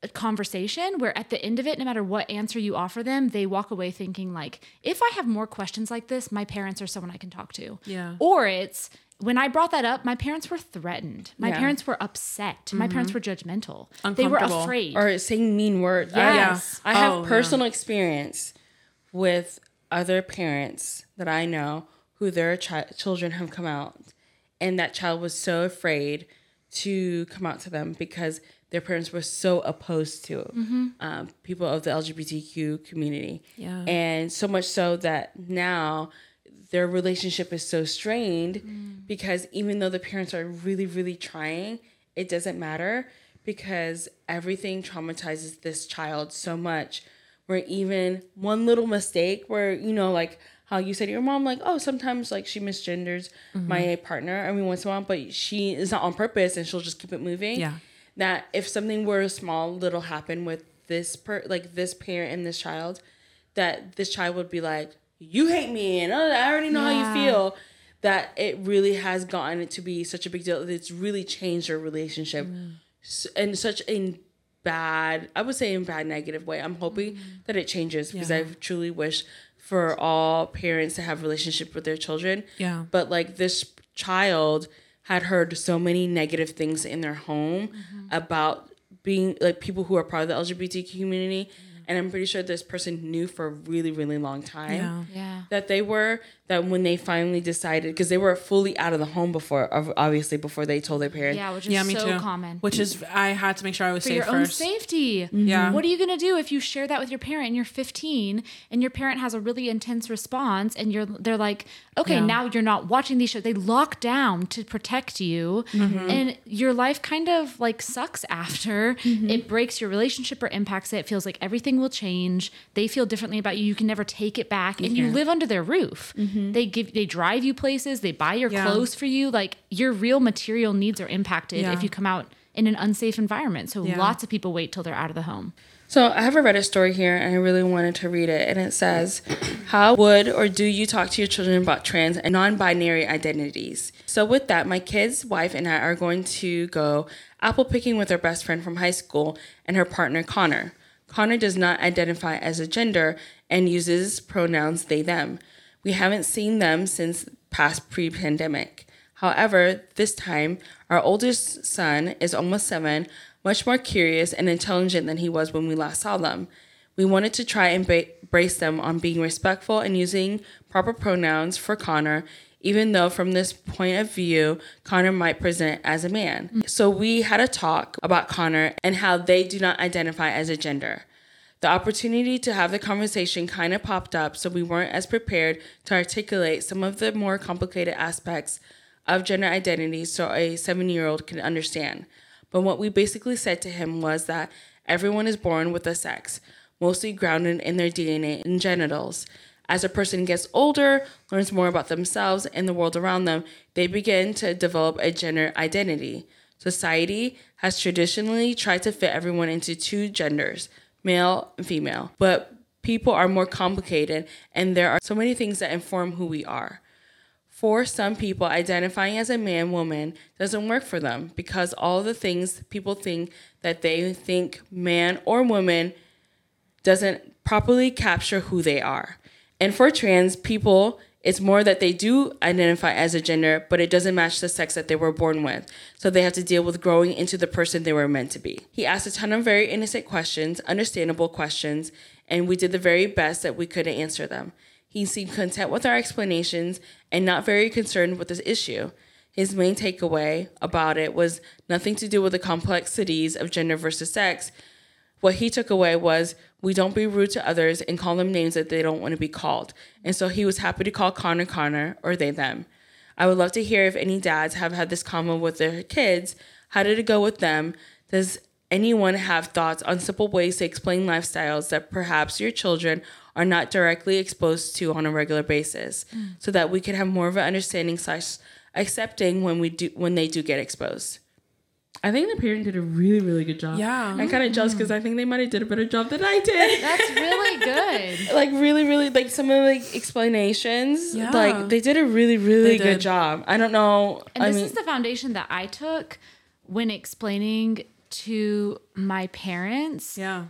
conversation where at the end of it no matter what answer you offer them they walk away thinking like if i have more questions like this my parents are someone i can talk to Yeah. or it's when i brought that up my parents were threatened my Yeah. parents were upset my mm-hmm. parents were judgmental they were afraid or saying mean words. Yes. I, I have Oh, yeah. personal experience with other parents that I know who their chi- children have come out, and that child was so afraid to come out to them because their parents were so opposed to mm-hmm. um, people of the LGBTQ community. Yeah. And so much so that now their relationship is so strained mm. because even though the parents are really, really trying, it doesn't matter because everything traumatizes this child so much where even one little mistake where, you know, like how you said to your mom, like, oh, sometimes like she misgenders mm-hmm. my partner every once in a while, but she is not on purpose and she'll just keep it moving Yeah. That if something were a small little happen with this per like this parent and this child that this child would be like you hate me and oh, i already know how you feel. That it really has gotten it to be such a big deal. It's really changed their relationship mm. s- in such a bad i would say in bad negative way. I'm hoping mm. that it changes because Yeah. i truly wish for all parents to have relationship with their children. Yeah. but like this child had heard so many negative things in their home mm-hmm. about being like people who are part of the lgbt community. Mm-hmm. And i'm pretty sure this person knew for a really really long time Yeah. yeah. that they were that when they finally decided because they were fully out of the home before obviously before they told their parents yeah which is Yeah, me so too. common Which is I had to make sure I was for safe your own first. safety. Yeah. What are you going to do if you share that with your parent and you're 15 and your parent has a really intense response and you're they're like, "Okay, Yeah. now you're not watching these shows." They lock down to protect you Mm-hmm. and your life kind of like sucks after. Mm-hmm. It breaks your relationship or impacts it. It feels like everything will change. They feel differently about you. You can never take it back and you live under their roof. Mm-hmm. They give they drive you places, they buy your Yeah. clothes for you. Like your real material needs are impacted Yeah. if you come out in an unsafe environment. So Yeah. lots of people wait till they're out of the home. So I have a Reddit story here, and I really wanted to read it. And it says, "How would or do you talk to your children about trans and non-binary identities?" So with that, my kid's wife and I are going to go apple picking with our best friend from high school and her partner Connor. Connor does not identify as a gender and uses pronouns they them. We haven't seen them since past pre-pandemic. However, this time, our oldest son is almost seven, much more curious and intelligent than he was when we last saw them. We wanted to try and brace them on being respectful and using proper pronouns for Connor, even though from this point of view, Connor might present as a man. So we had a talk about Connor and how they do not identify as a gender. The opportunity to have the conversation kind of popped up, so we weren't as prepared to articulate some of the more complicated aspects of gender identity so a seven year old can understand. But what we basically said to him was that everyone is born with a sex, mostly grounded in their DNA and genitals. As a person gets older, learns more about themselves and the world around them, they begin to develop a gender identity. Society has traditionally tried to fit everyone into two genders, male and female, but people are more complicated and there are so many things that inform who we are. For some people, identifying as a man woman doesn't work for them because all the things people think that they think man or woman doesn't properly capture who they are. And for trans people, it's more that they do identify as a gender, but it doesn't match the sex that they were born with. So they have to deal with growing into the person they were meant to be. He asked a ton of very innocent questions, understandable questions, and we did the very best that we could to answer them. He seemed content with our explanations and not very concerned with this issue. His main takeaway about it was nothing to do with the complexities of gender versus sex. What he took away was we don't be rude to others and call them names that they don't want to be called. And so he was happy to call Connor Connor or they them. I would love to hear if any dads have had this convo with their kids. How did it go with them? Does anyone have thoughts on simple ways to explain lifestyles that perhaps your children are not directly exposed to on a regular basis mm. so that we can have more of an understanding slash accepting when we do when they do get exposed i think the parent did a really really good job Yeah. i'm kind of jealous because i think they might have did a better job than i did That's really <laughs> good. like really really like some of the like, explanations Yeah. like they did a really really good job i don't know And i this mean is the foundation that I took when explaining to my parents. Yeah.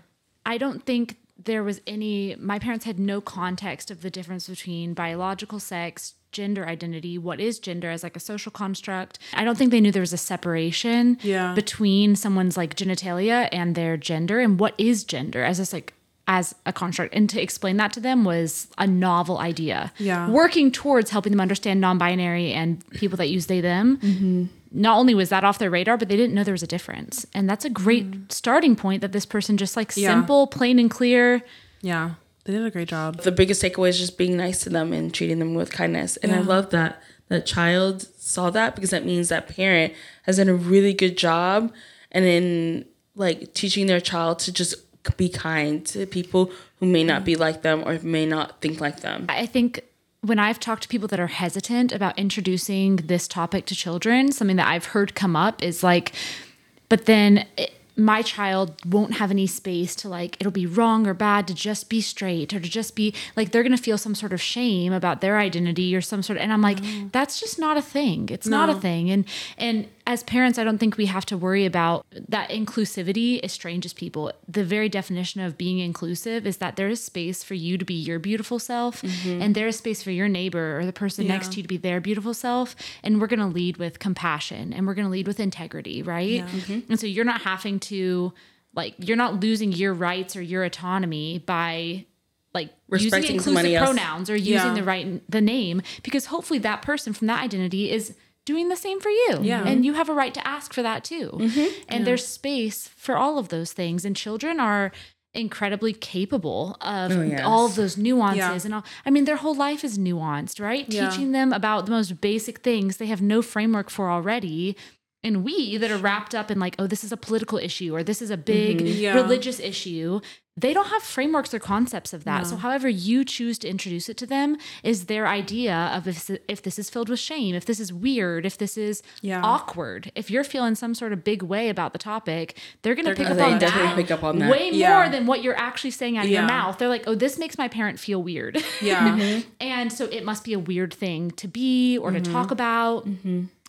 I don't think there was any, my parents had no context of the difference between biological sex, gender identity, what is gender as like a social construct. I don't think they knew there was a separation Yeah. between someone's like genitalia and their gender and what is gender as this like as a construct and to explain that to them was a novel idea Yeah. working towards helping them understand non-binary and people that use they them Mm-hmm. not only was that off their radar but they didn't know there was a difference and that's a great starting point that this person just like. Yeah. simple plain and clear Yeah. They did a great job. the biggest takeaway is just being nice to them and treating them with kindness. And i love that that child saw that because that means that parent has done a really good job and in like teaching their child to just be kind to people who may not be like them or may not think like them. I think when I've talked to people that are hesitant about introducing this topic to children, something that I've heard come up is like, but then it, my child won't have any space to like, it'll be wrong or bad to just be straight or to just be like, they're going to feel some sort of shame about their identity or some sort of, and I'm like, that's just not a thing. It's not a thing. And, and as parents, I don't think we have to worry about that inclusivity estranges people. The very definition of being inclusive is that there is space for you to be your beautiful self, mm-hmm. and there is space for your neighbor or the person next to you to be their beautiful self. And we're going to lead with compassion and we're going to lead with integrity, right? Mm-hmm. And so you're not having to, like, you're not losing your rights or your autonomy by like Respecting using inclusive else. pronouns or using Yeah. the right the name because hopefully that person from that identity is doing the same for you Yeah. and you have a right to ask for that too mm-hmm. and there's space for all of those things and children are incredibly capable of Oh, yes. all of those nuances Yeah. and all i mean their whole life is nuanced right Yeah. teaching them about the most basic things they have no framework for already and we that are wrapped up in like, oh, this is a political issue or this is a big Mm-hmm. Yeah. religious issue, they don't have frameworks or concepts of that. So, however you choose to introduce it to them is their idea of if, if this is filled with shame, if this is weird, if this is Yeah. awkward. If you're feeling some sort of big way about the topic, they're going to pick up They on that pick up on that. way Yeah. more than what you're actually saying out of your mouth. They're like, oh, this makes my parent feel weird. Yeah. <laughs> And so it must be a weird thing to be or to Mm-hmm. talk about.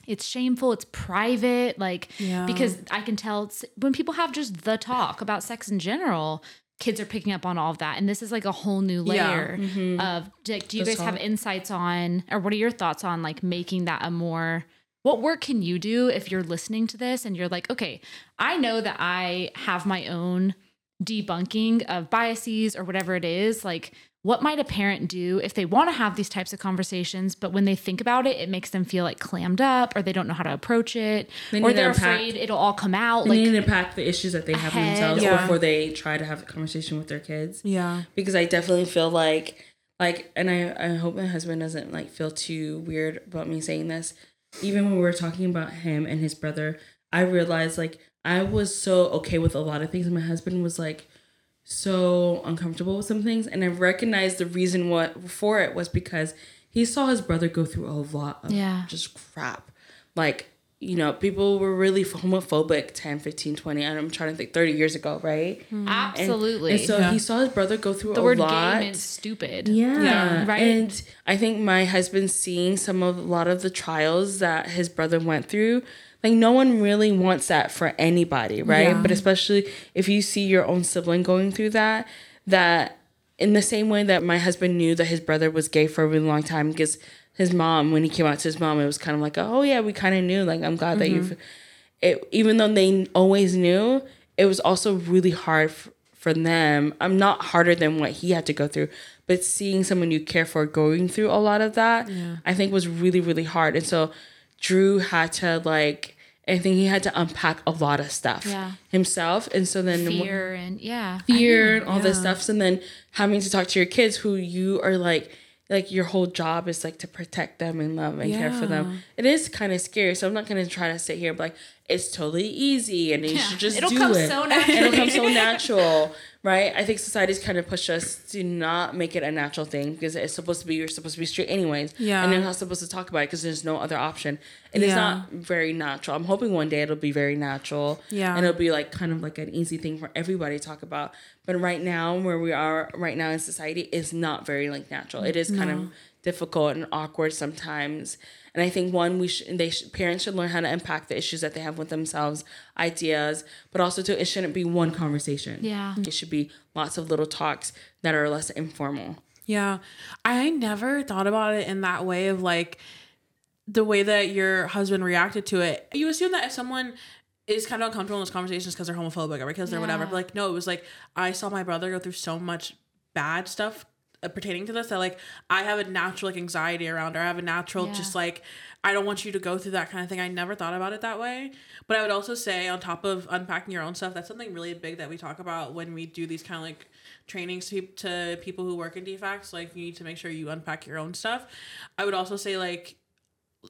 It's shameful. It's private. Like, Yeah. because I can tell when people have just the talk about sex in general, kids are picking up on all of that. And this is like a whole new Yeah. layer mm-hmm. of like, do you The guys have insights on, or what are your thoughts on like making that a more, what work can you do if you're listening to this and you're like, okay, I know that I have my own debunking of biases or whatever it is like what might a parent do if they want to have these types of conversations but when they think about it it makes them feel like clammed up or they don't know how to approach it They or they're unpack- afraid it'll all come out They like need to pack the issues that they have ahead. themselves Yeah. before they try to have a conversation with their kids. Yeah. because I definitely feel like like and I, I hope my husband doesn't like feel too weird about me saying this. Even when we were talking about him and his brother, I realized like I was so okay with a lot of things and my husband was like so uncomfortable with some things and I recognized the reason what for it was because he saw his brother go through a lot of Yeah. just crap. Like, you know, people were really homophobic 10, 15, 20, and I'm trying to think 30 years ago, right? Hmm. And- absolutely And, so Yeah. he saw his brother go through the a word lot. gay means stupid Yeah. Yeah. Right? And I think my husband seeing some of a lot of the trials that his brother went through, like no one really wants that for anybody, right? Yeah. But especially if you see your own sibling going through that, that in the same way that my husband knew that his brother was gay for a really long time because his mom, when he came out to his mom, it was kind of like, oh yeah, we kind of knew. Like I'm glad that you've mm-hmm. it even though they always knew, it was also really hard f- for them. I'm not harder than what he had to go through, but seeing someone you care for going through a lot of that, I think was really really hard. And so Drew had to like. I think he had to unpack a lot of stuff Yeah. himself, and so then fear and yeah fear and all this stuff. And then having to talk to your kids who you are like like your whole job is like to protect them and love and care for them. It is kind of scary. So I'm not gonna try to sit here and be like, it's totally easy and you should just It'll do come it. so naturally. <laughs> It'll come so natural. <laughs> Right? I think society's kind of pushed us to not make it a natural thing because it's supposed to be you're supposed to be straight anyways. Yeah. And you're not supposed to talk about it because there's no other option. And it's not very natural. I'm hoping one day it'll be very natural. Yeah. And it'll be like kind of like an easy thing for everybody to talk about. But right now, where we are right now in society, is not very like natural. It is kind of difficult and awkward sometimes. And I think one, we sh- they sh- parents should learn how to unpack the issues that they have with themselves, ideas, but also too, it shouldn't be one conversation. Yeah. it should be lots of little talks that are less informal. Yeah. I never thought about it in that way of like the way that your husband reacted to it. You assume that if someone is kind of uncomfortable in those conversations because they're homophobic or because they're whatever. But like, no, it was like I saw my brother go through so much bad stuff Uh, pertaining to this that like I have a natural like anxiety around or I have a natural Yeah. just like I don't want you to go through that kind of thing. I never thought about it that way. But I would also say on top of unpacking your own stuff, that's something really big that we talk about when we do these kind of like trainings to, to people who work in DFCS. Like you need to make sure you unpack your own stuff. I would also say like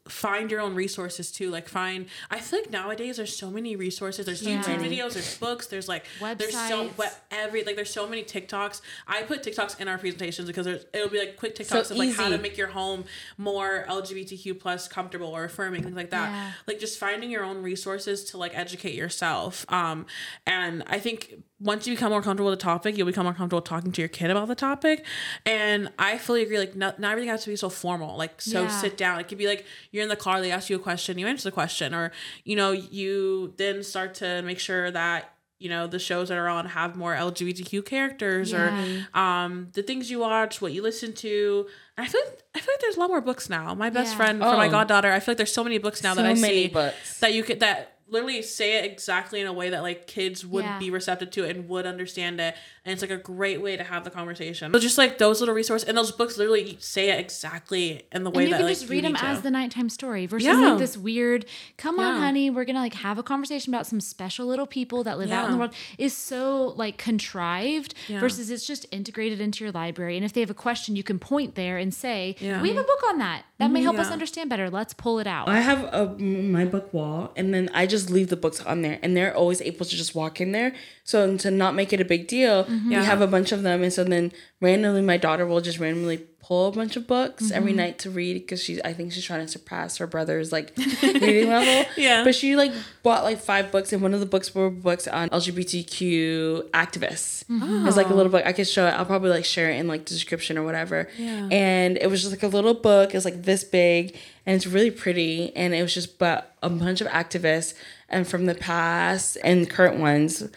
find your own resources too like find i feel like nowadays there's so many resources there's Yeah. youtube videos there's books there's like Websites. there's so what every like there's so many tiktoks i put tiktoks in our presentations because there's it'll be like quick tiktoks So of like how to make your home more lgbtq plus comfortable or affirming things like that Yeah. like just finding your own resources to like educate yourself um and i think once you become more comfortable with the topic you'll become more comfortable talking to your kid about the topic and i fully agree like not, not everything has to be so formal like so Yeah. sit down it could be like you're in the car they ask you a question you answer the question or you know you then start to make sure that you know the shows that are on have more lgbtq characters Yeah. or um the things you watch what you listen to i feel like, i feel like there's a lot more books now my best Yeah. friend for my Oh. goddaughter i feel like there's so many books now that i many see books. that you could that literally say it exactly in a way that like kids would Yeah. be receptive to it and would understand it and it's like a great way to have the conversation so just like those little resources and those books literally say it exactly in the way and you that can like just read them as to. the nighttime story versus Yeah. like this weird come on honey we're gonna like have a conversation about some special little people that live out in the world is so like contrived Yeah. versus it's just integrated into your library and if they have a question you can point there and say Yeah. we have a book on that That may help us understand better. Let's pull it out. I have a my book wall, and then I just leave the books on there, and they're always able to just walk in there. So to not make it a big deal, mm-hmm. we Yeah. have a bunch of them, and so then randomly my daughter will just randomly pull a bunch of books every mm-hmm. night to read because she's I think she's trying to surpass her brother's like reading <laughs> level. Yeah. but she like bought like five books, and one of the books were books on LGBTQ activists. Mm-hmm. It's like a little book. I could show it. I'll probably like share it in like the description or whatever. Yeah. And it was just like a little book. It was like this big, and it's really pretty. And it was just but a bunch of activists and from the past and current ones.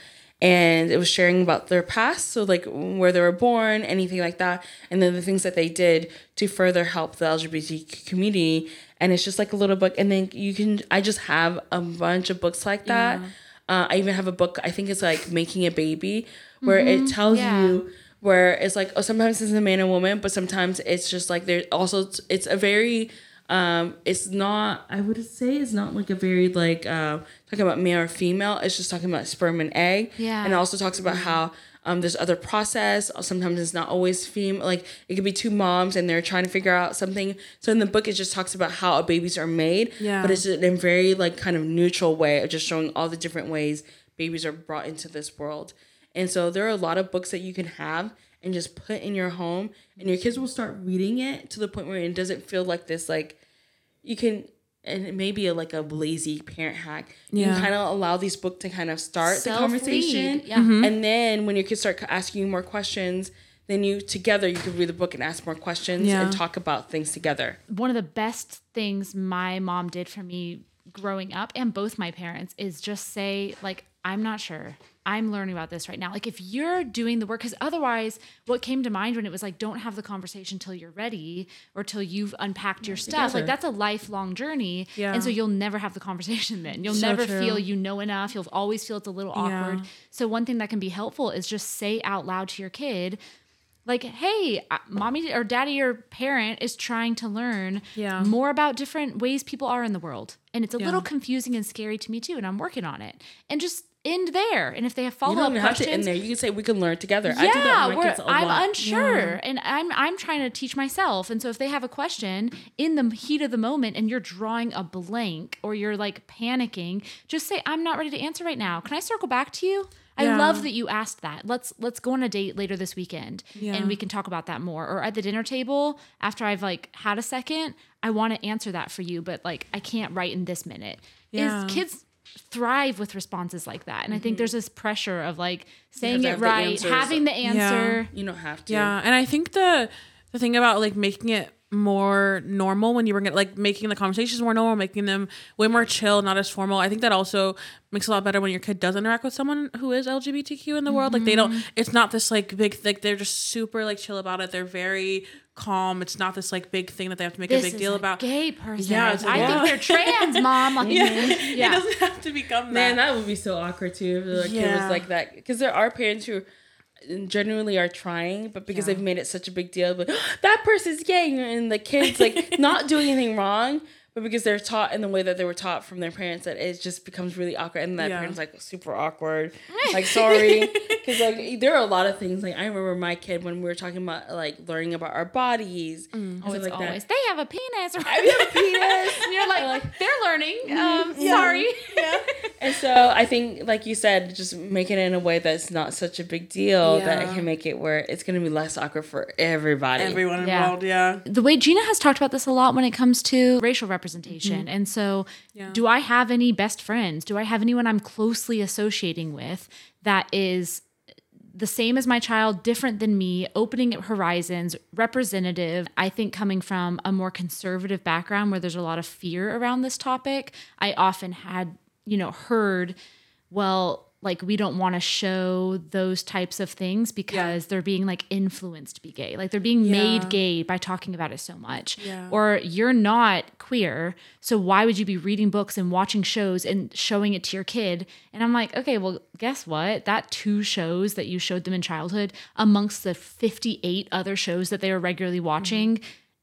And it was sharing about their past, so like where they were born, anything like that, and then the things that they did to further help the LGBT community. And it's just like a little book, and then you can. I just have a bunch of books like that. Uh, I even have a book. I think it's like making a baby, where it tells Yeah. you where it's like oh sometimes it's a man and woman but sometimes it's just like there also it's a very um it's not i would say it's not like a very like uh talking about male or female. It's just talking about sperm and egg. Yeah. and it also talks about how um there's other process. Sometimes it's not always female like it could be two moms and they're trying to figure out something. So in the book it just talks about how babies are made. Yeah. but it's in a very like kind of neutral way of just showing all the different ways babies are brought into this world. And so there are a lot of books that you can have and just put in your home and your kids will start reading it to the point where it doesn't feel like this like you can and it may be a, like a lazy parent hack. You Yeah. can kind of allow these books to kind of start the Self-read, conversation. yeah. Mhm. And then when your kids start asking you more questions, then you together you can read the book and ask more questions Yeah. and talk about things together. one of the best things my mom did for me growing up and both my parents is just say like i'm not sure i'm learning about this right now. Like if you're doing the work because otherwise what came to mind when it was like don't have the conversation till you're ready or till you've unpacked your stuff like that's a lifelong journey. Yeah. and so you'll never have the conversation then. You'll So never true. feel you know enough. You'll always feel it's a little awkward. Yeah. so one thing that can be helpful is just say out loud to your kid like hey mommy or daddy or parent is trying to learn Yeah. more about different ways people are in the world. And it's a little confusing and scary to me too and i'm working on it. And just end there and if they have follow-up don't have to questions there. You can say we can learn together. I yeah, do that with my kids a I'm lot. unsure and I'm I'm trying to teach myself. And so if they have a question in the heat of the moment and you're drawing a blank or you're like panicking, just say, I'm not ready to answer right now. Can I circle back to you? I Yeah. love that you asked that. Let's let's go on a date later this weekend Yeah. and we can talk about that more. Or at the dinner table after I've like had a second, I want to answer that for you, but like I can't right in this minute. Yeah. Is kids thrive with responses like that. And I think mm-hmm. there's this pressure of like saying it have the right, having the answer. You don't have to. Yeah, and I think the the thing about like making it more normal when you bring it like making the conversations more normal, making them way more chill, not as formal. I think that also makes a lot better when your kid does interact with someone who is LGBTQ in the world. Like they don't mm-hmm. it's not this like big like they're just super like chill about it. They're very calm. It's not this like big thing that they have to make This a big is deal a about. gay person. Yeah, it's like, I yeah. think they're trans, mom. <laughs> Like, mm-hmm. It yeah. doesn't have to become that. Man, that would be so awkward too if the kid Yeah. was like that. Because there are parents who genuinely are trying, but because Yeah. they've made it such a big deal, but <gasps> that person's gay, and the kids like <laughs> not doing anything wrong, but because they're taught in the way that they were taught from their parents, that it just becomes really awkward, and that Yeah. parent's like super awkward, <laughs> like sorry, because like there are a lot of things. Like I remember my kid when we were talking about like learning about our bodies, and Oh, like always that. they have a penis. Or I have a penis. and <laughs> you're like, they're learning. Um, sorry. <laughs> And so I think, like you said, just make it in a way that's not such a big deal yeah. that it can make it where it's going to be less awkward for everybody. Everyone Yeah. involved, yeah. the way Gina has talked about this a lot when it comes to racial representation. Mm-hmm. And so, Yeah. do I have any best friends? Do I have anyone I'm closely associating with that is the same as my child, different than me, opening up horizons, representative? I think coming from a more conservative background where there's a lot of fear around this topic, I often had, you know, heard, well, like we don't want to show those types of things because they're being like influenced to be gay. Like they're being Yeah. made gay by talking about it so much. Yeah. Or you're not queer, so why would you be reading books and watching shows and showing it to your kid? And I'm like, okay, well, guess what? That two shows that you showed them in childhood amongst the 58 other shows that they are regularly mm-hmm. watching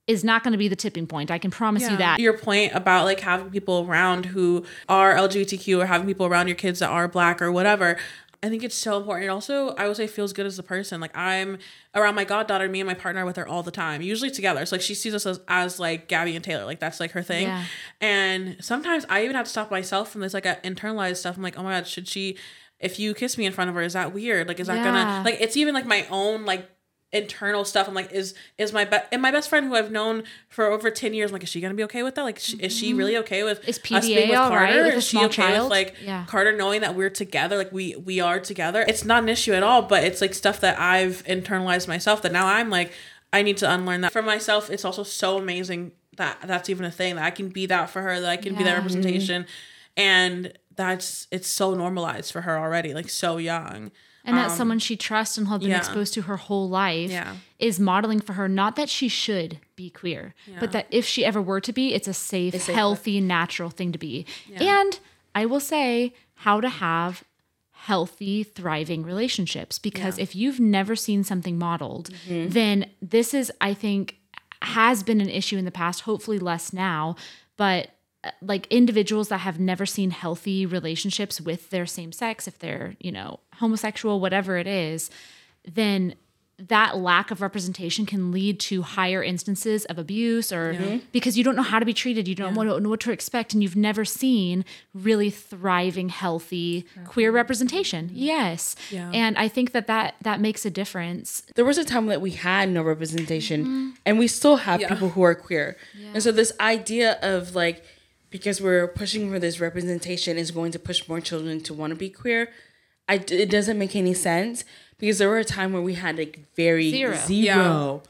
is not going to be the tipping point. I can promise you that. Your point about like having people around who are LGBTQ or having people around your kids that are black or whatever. I think it's so important. It also, I would say, feels good as a person. Like I'm around my goddaughter, me and my partner are with her all the time, usually together. So like she sees us as, as like Gabby and Taylor, like that's like her thing. Yeah. And sometimes I even have to stop myself from this like internalized stuff. I'm like, oh my god, should she? If you kiss me in front of her, is that weird? Like, is that Yeah. gonna like? It's even like my own like internal stuff. I'm like, is is my be- and my best friend who I've known for over ten years? I'm like, is she gonna be okay with that? Like, sh- is she really okay with Mm-hmm. Is us being with Carter? right with is she okay child? with like Yeah. Carter knowing that we're together? Like we we are together. It's not an issue at all. But it's like stuff that I've internalized myself. That now I'm like, I need to unlearn that for myself. It's also so amazing that that's even a thing that I can be that for her. That I can be that Yeah. representation, and that's it's so normalized for her already. Like so young. And that someone she trusts and has been Um, yeah. exposed to her whole life Yeah. is modeling for her. Not that she should be queer but that if she ever were to be it's a safe safe healthy natural thing to be. And i will say how to have healthy thriving relationships because if you've never seen something modeled then this is i think has been an issue in the past hopefully less now but like individuals that have never seen healthy relationships with their same sex if they're you know homosexual whatever it is then that lack of representation can lead to higher instances of abuse or mm-hmm. because you don't know how to be treated you don't know what to expect and you've never seen really thriving healthy queer representation. Mm-hmm. Yes. Yeah. and i think that that that makes a difference. There was a time that we had no representation mm-hmm. and we still have people who are queer. And so this idea of like because we're pushing for this representation is going to push more children to want to be queer I, it doesn't make any sense because there were a time where we had like very Zero. zero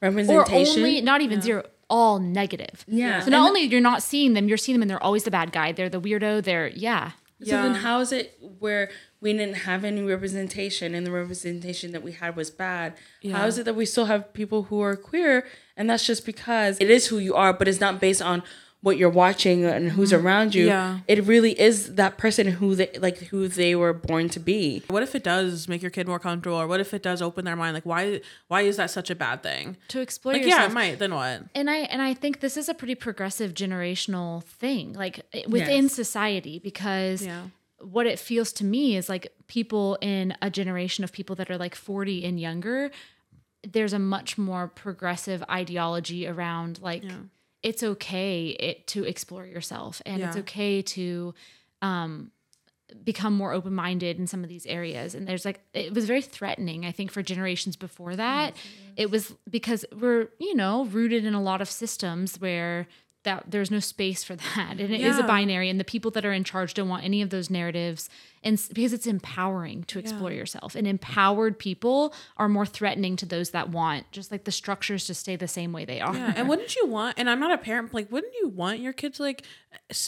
or representation. only not even zero all negative. Yeah. so not only you're not seeing them you're seeing them and they're always the bad guy they're the weirdo they're yeah. So then how is it where we didn't have any representation and the representation that we had was bad? How is it that we still have people who are queer and that's just because it is who you are, but it's not based on what you're watching and who's mm-hmm. around you. Yeah. It really is that person who they like who they were born to be. What if it does make your kid more comfortable, or what if it does open their mind? Like, why why is that such a bad thing? to explore Like, yourself yeah, it might. Then what? and i and i think this is a pretty progressive generational thing like within Yes. society because Yeah. what it feels to me is like people in a generation of people that are like 40 and younger there's a much more progressive ideology around like it's okay it, to explore yourself and it's okay to um become more open-minded in some of these areas. And there's like it was very threatening i think for generations before that. It was because we're you know rooted in a lot of systems where that there's no space for that and it is a binary and the people that are in charge don't want any of those narratives and because it's empowering to explore Yeah. yourself and empowered people are more threatening to those that want just like the structures to stay the same way they are Yeah, and wouldn't you want? And I'm not a parent, but like, wouldn't you want your kids to, like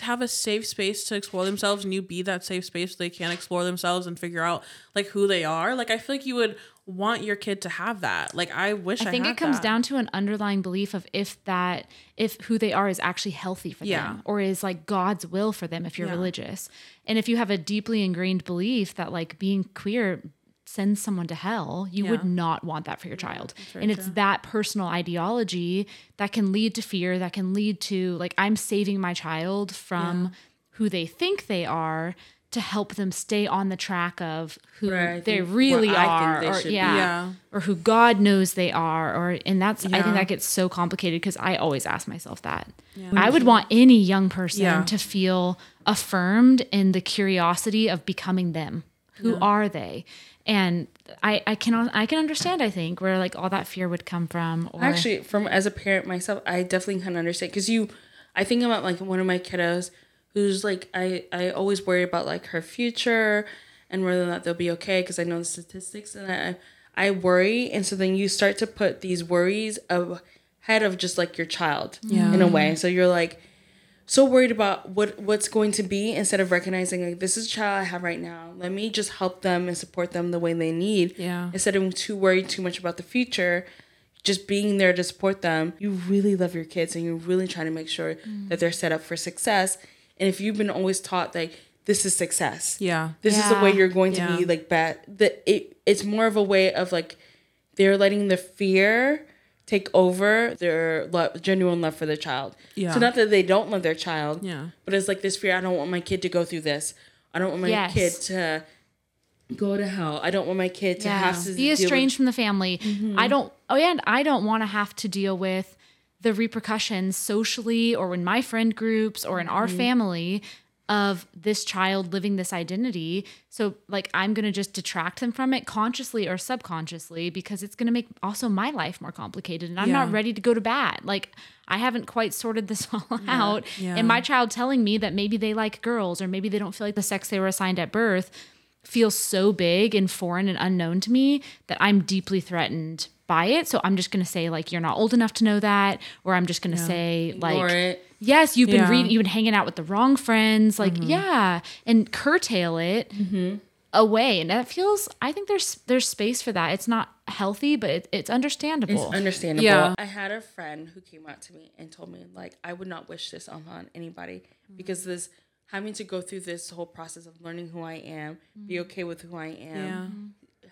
have a safe space to explore themselves, and you be that safe space so they can explore themselves and figure out like who they are? Like, I feel like you would want your kid to have that. Like, I wish I, I think had it comes that. down to an underlying belief of if that if who they are is actually healthy for Yeah. them or is like God's will for them if you're Yeah. religious. And if you have a deeply ingrained belief that like being queer sends someone to hell, you would not want that for your child. And it's true. that personal ideology that can lead to fear, that can lead to like I'm saving my child from who they think they are to help them stay on the track of who Right, they think really what I think are they or should be. yeah, Yeah. or who God knows they are or and that's I think that gets so complicated because I always ask myself that. I would mm-hmm. want any young person Yeah. to feel affirmed in the curiosity of becoming them. Who are they? And I I can I can understand I think where like all that fear would come from or Actually, from as a parent myself, I definitely can understand because you, I think about like one of my kiddos who's like I I always worry about like her future and whether or not they'll be okay because I know the statistics and I I worry and so then you start to put these worries ahead of just like your child Yeah. in a way. So you're like so worried about what what's going to be instead of recognizing like this is a child I have right now. Let me just help them and support them the way they need. Yeah. Instead of too worried too much about the future, just being there to support them. You really love your kids and you're really trying to make sure mm. that they're set up for success. And if you've been always taught like this is success. Yeah. This is the way you're going to Yeah. be like bad. That it it's more of a way of like they're letting the fear take over their love, genuine love for their child. Yeah. So not that they don't love their child. Yeah. But it's like this fear. I don't want my kid to go through this. I don't want my Yes. kid to go to hell. I don't want my kid to Yeah. have to be deal with- estranged from the family. Mm-hmm. I don't. Oh, yeah, and I don't want to have to deal with the repercussions socially or in my friend groups or in our mm-hmm. family of this child living this identity. So, like, I'm gonna just detract them from it consciously or subconsciously because it's gonna make also my life more complicated, and I'm not ready to go to bat. Like. I haven't quite sorted this <laughs> all out. Yeah. And my child telling me that maybe they like girls or maybe they don't feel like the sex they were assigned at birth feels so big and foreign and unknown to me that I'm deeply threatened by it. So I'm just going to say like you're not old enough to know that or I'm just going to say like yes, you've been Yeah. reading you've been hanging out with the wrong friends, like Mm-hmm. yeah, and curtail it mm-hmm. away. And that feels I think there's there's space for that. It's not healthy, but it, it's understandable. It's understandable. Yeah. I had a friend who came out to me and told me like I would not wish this on, on anybody mm. because this having to go through this whole process of learning who I am, be mm. okay with who I am, Yeah. Mm-hmm.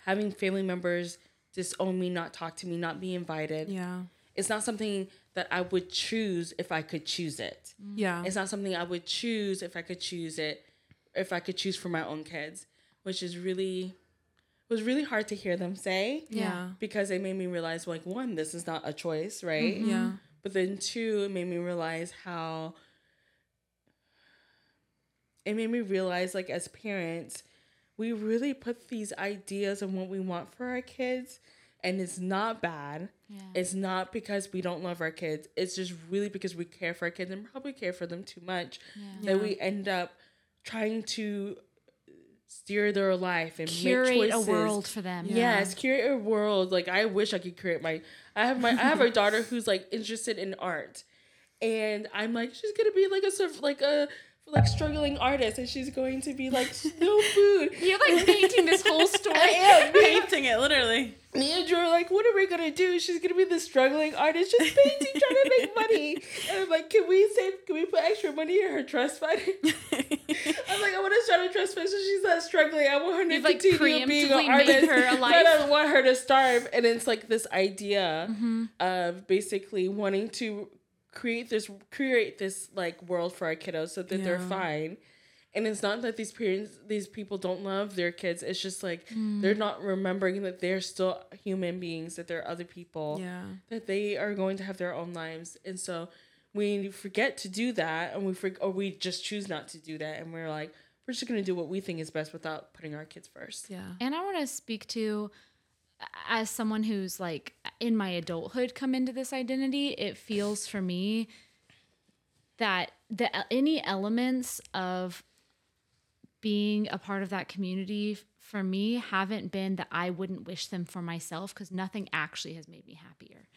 having family members disown oh, me, not talk to me, not be invited. Yeah. It's not something that I would choose if I could choose it. Mm-hmm. Yeah. It's not something I would choose if I could choose it, if I could choose for my own kids, which is really was really hard to hear them say Yeah. because it made me realize like one this is not a choice right mm-hmm. Yeah. but then two it made me realize how it made me realize like as parents we really put these ideas and what we want for our kids and it's not bad Yeah. it's not because we don't love our kids it's just really because we care for our kids and probably care for them too much that we end up trying to steer their life and make Curate a world for them. Yes, create a world. Like I wish I could create my. I have my. I have a daughter who's like interested in art, and I'm like, she's gonna be like a sort of like a like struggling artist, and she's going to be like no food. <laughs> You're like painting this whole <laughs> story. I am. Painting it literally. me and Drew are like, what are we gonna do? She's gonna be the struggling artist, just painting, trying to make money. <laughs> And I'm like, can we save? Can we put extra money in her trust fund? I'm like, I want to start a trust fund so she's not struggling. I want her to You've, like, continue being preemptively an artist. her a but life. I don't want her to starve. And it's like this idea Mm-hmm. of basically wanting to create this create this like world for our kiddos so that they're fine. And it's not that these parents, these people don't love their kids. It's just like Mm. they're not remembering that they're still human beings, that there are other people, Yeah. that they are going to have their own lives. And so we forget to do that, and we for, or we just choose not to do that, and we're like, we're just gonna do what we think is best without putting our kids first. Yeah. And I want to speak to, as someone who's like in my adulthood come into this identity, it feels for me that the any elements of being a part of that community for me haven't been that I wouldn't wish them for myself because nothing actually has made me happier.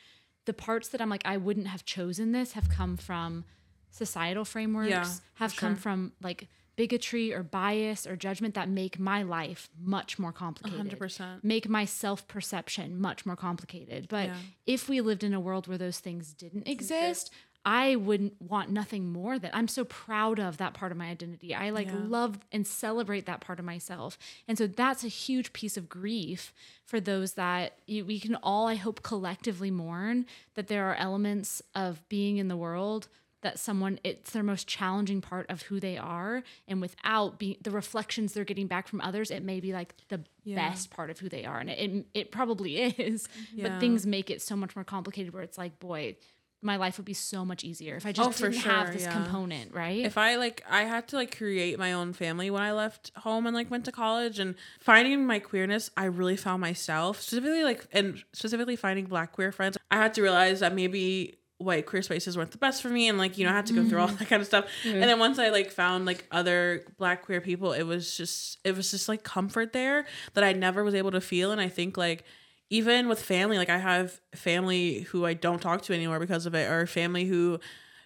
The parts that I'm like, I wouldn't have chosen this have come from societal frameworks, Yeah, have for come sure. from like bigotry or bias or judgment that make my life much more complicated. 100%. Make my self perception much more complicated. But Yeah. if we lived in a world where those things didn't exist, I wouldn't want nothing more that I'm so proud of that part of my identity. I like Yeah. love and celebrate that part of myself. And so that's a huge piece of grief for those that you, we can all, I hope, collectively mourn that there are elements of being in the world that someone it's their most challenging part of who they are and without being the reflections they're getting back from others it may be like the Yeah. best part of who they are and it, it, it probably <laughs> is Yeah. but things make it so much more complicated where it's like boy my life would be so much easier if i just Oh, didn't have sure, this yeah. component right If I like, I had to like create my own family when I left home and like went to college and finding my queerness, I really found myself specifically like, and specifically finding black queer friends. I had to realize that maybe white queer spaces weren't the best for me and like you know I had to go through all mm-hmm. that kind of stuff. And then once i like found like other black queer people it was just it was just like comfort there that i never was able to feel. And i think like even with family like i have family who i don't talk to anymore because of it or family who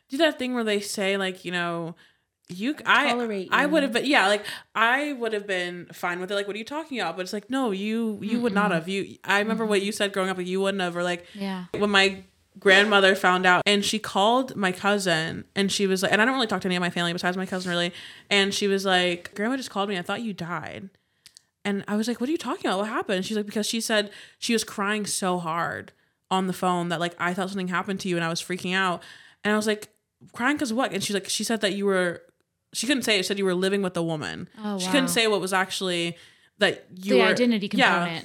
do that thing where they say like you know you I Tolerate I you. would have been yeah like I would have been fine with it. Like what are you talking about? But it's like no you you would not have. You I remember what you said growing up like you wouldn't have or like yeah. when my grandmother found out and she called my cousin and she was like and I don't really talk to any of my family besides my cousin really and she was like grandma just called me. I thought you died. And I was like what are you talking about? What happened? She's like because she said she was crying so hard on the phone that like I thought something happened to you and I was freaking out. And I was like crying because what? And she's like she said that you were she couldn't say it. She said you were living with a woman. Oh, she wow. couldn't say what was actually that you the were identity yeah.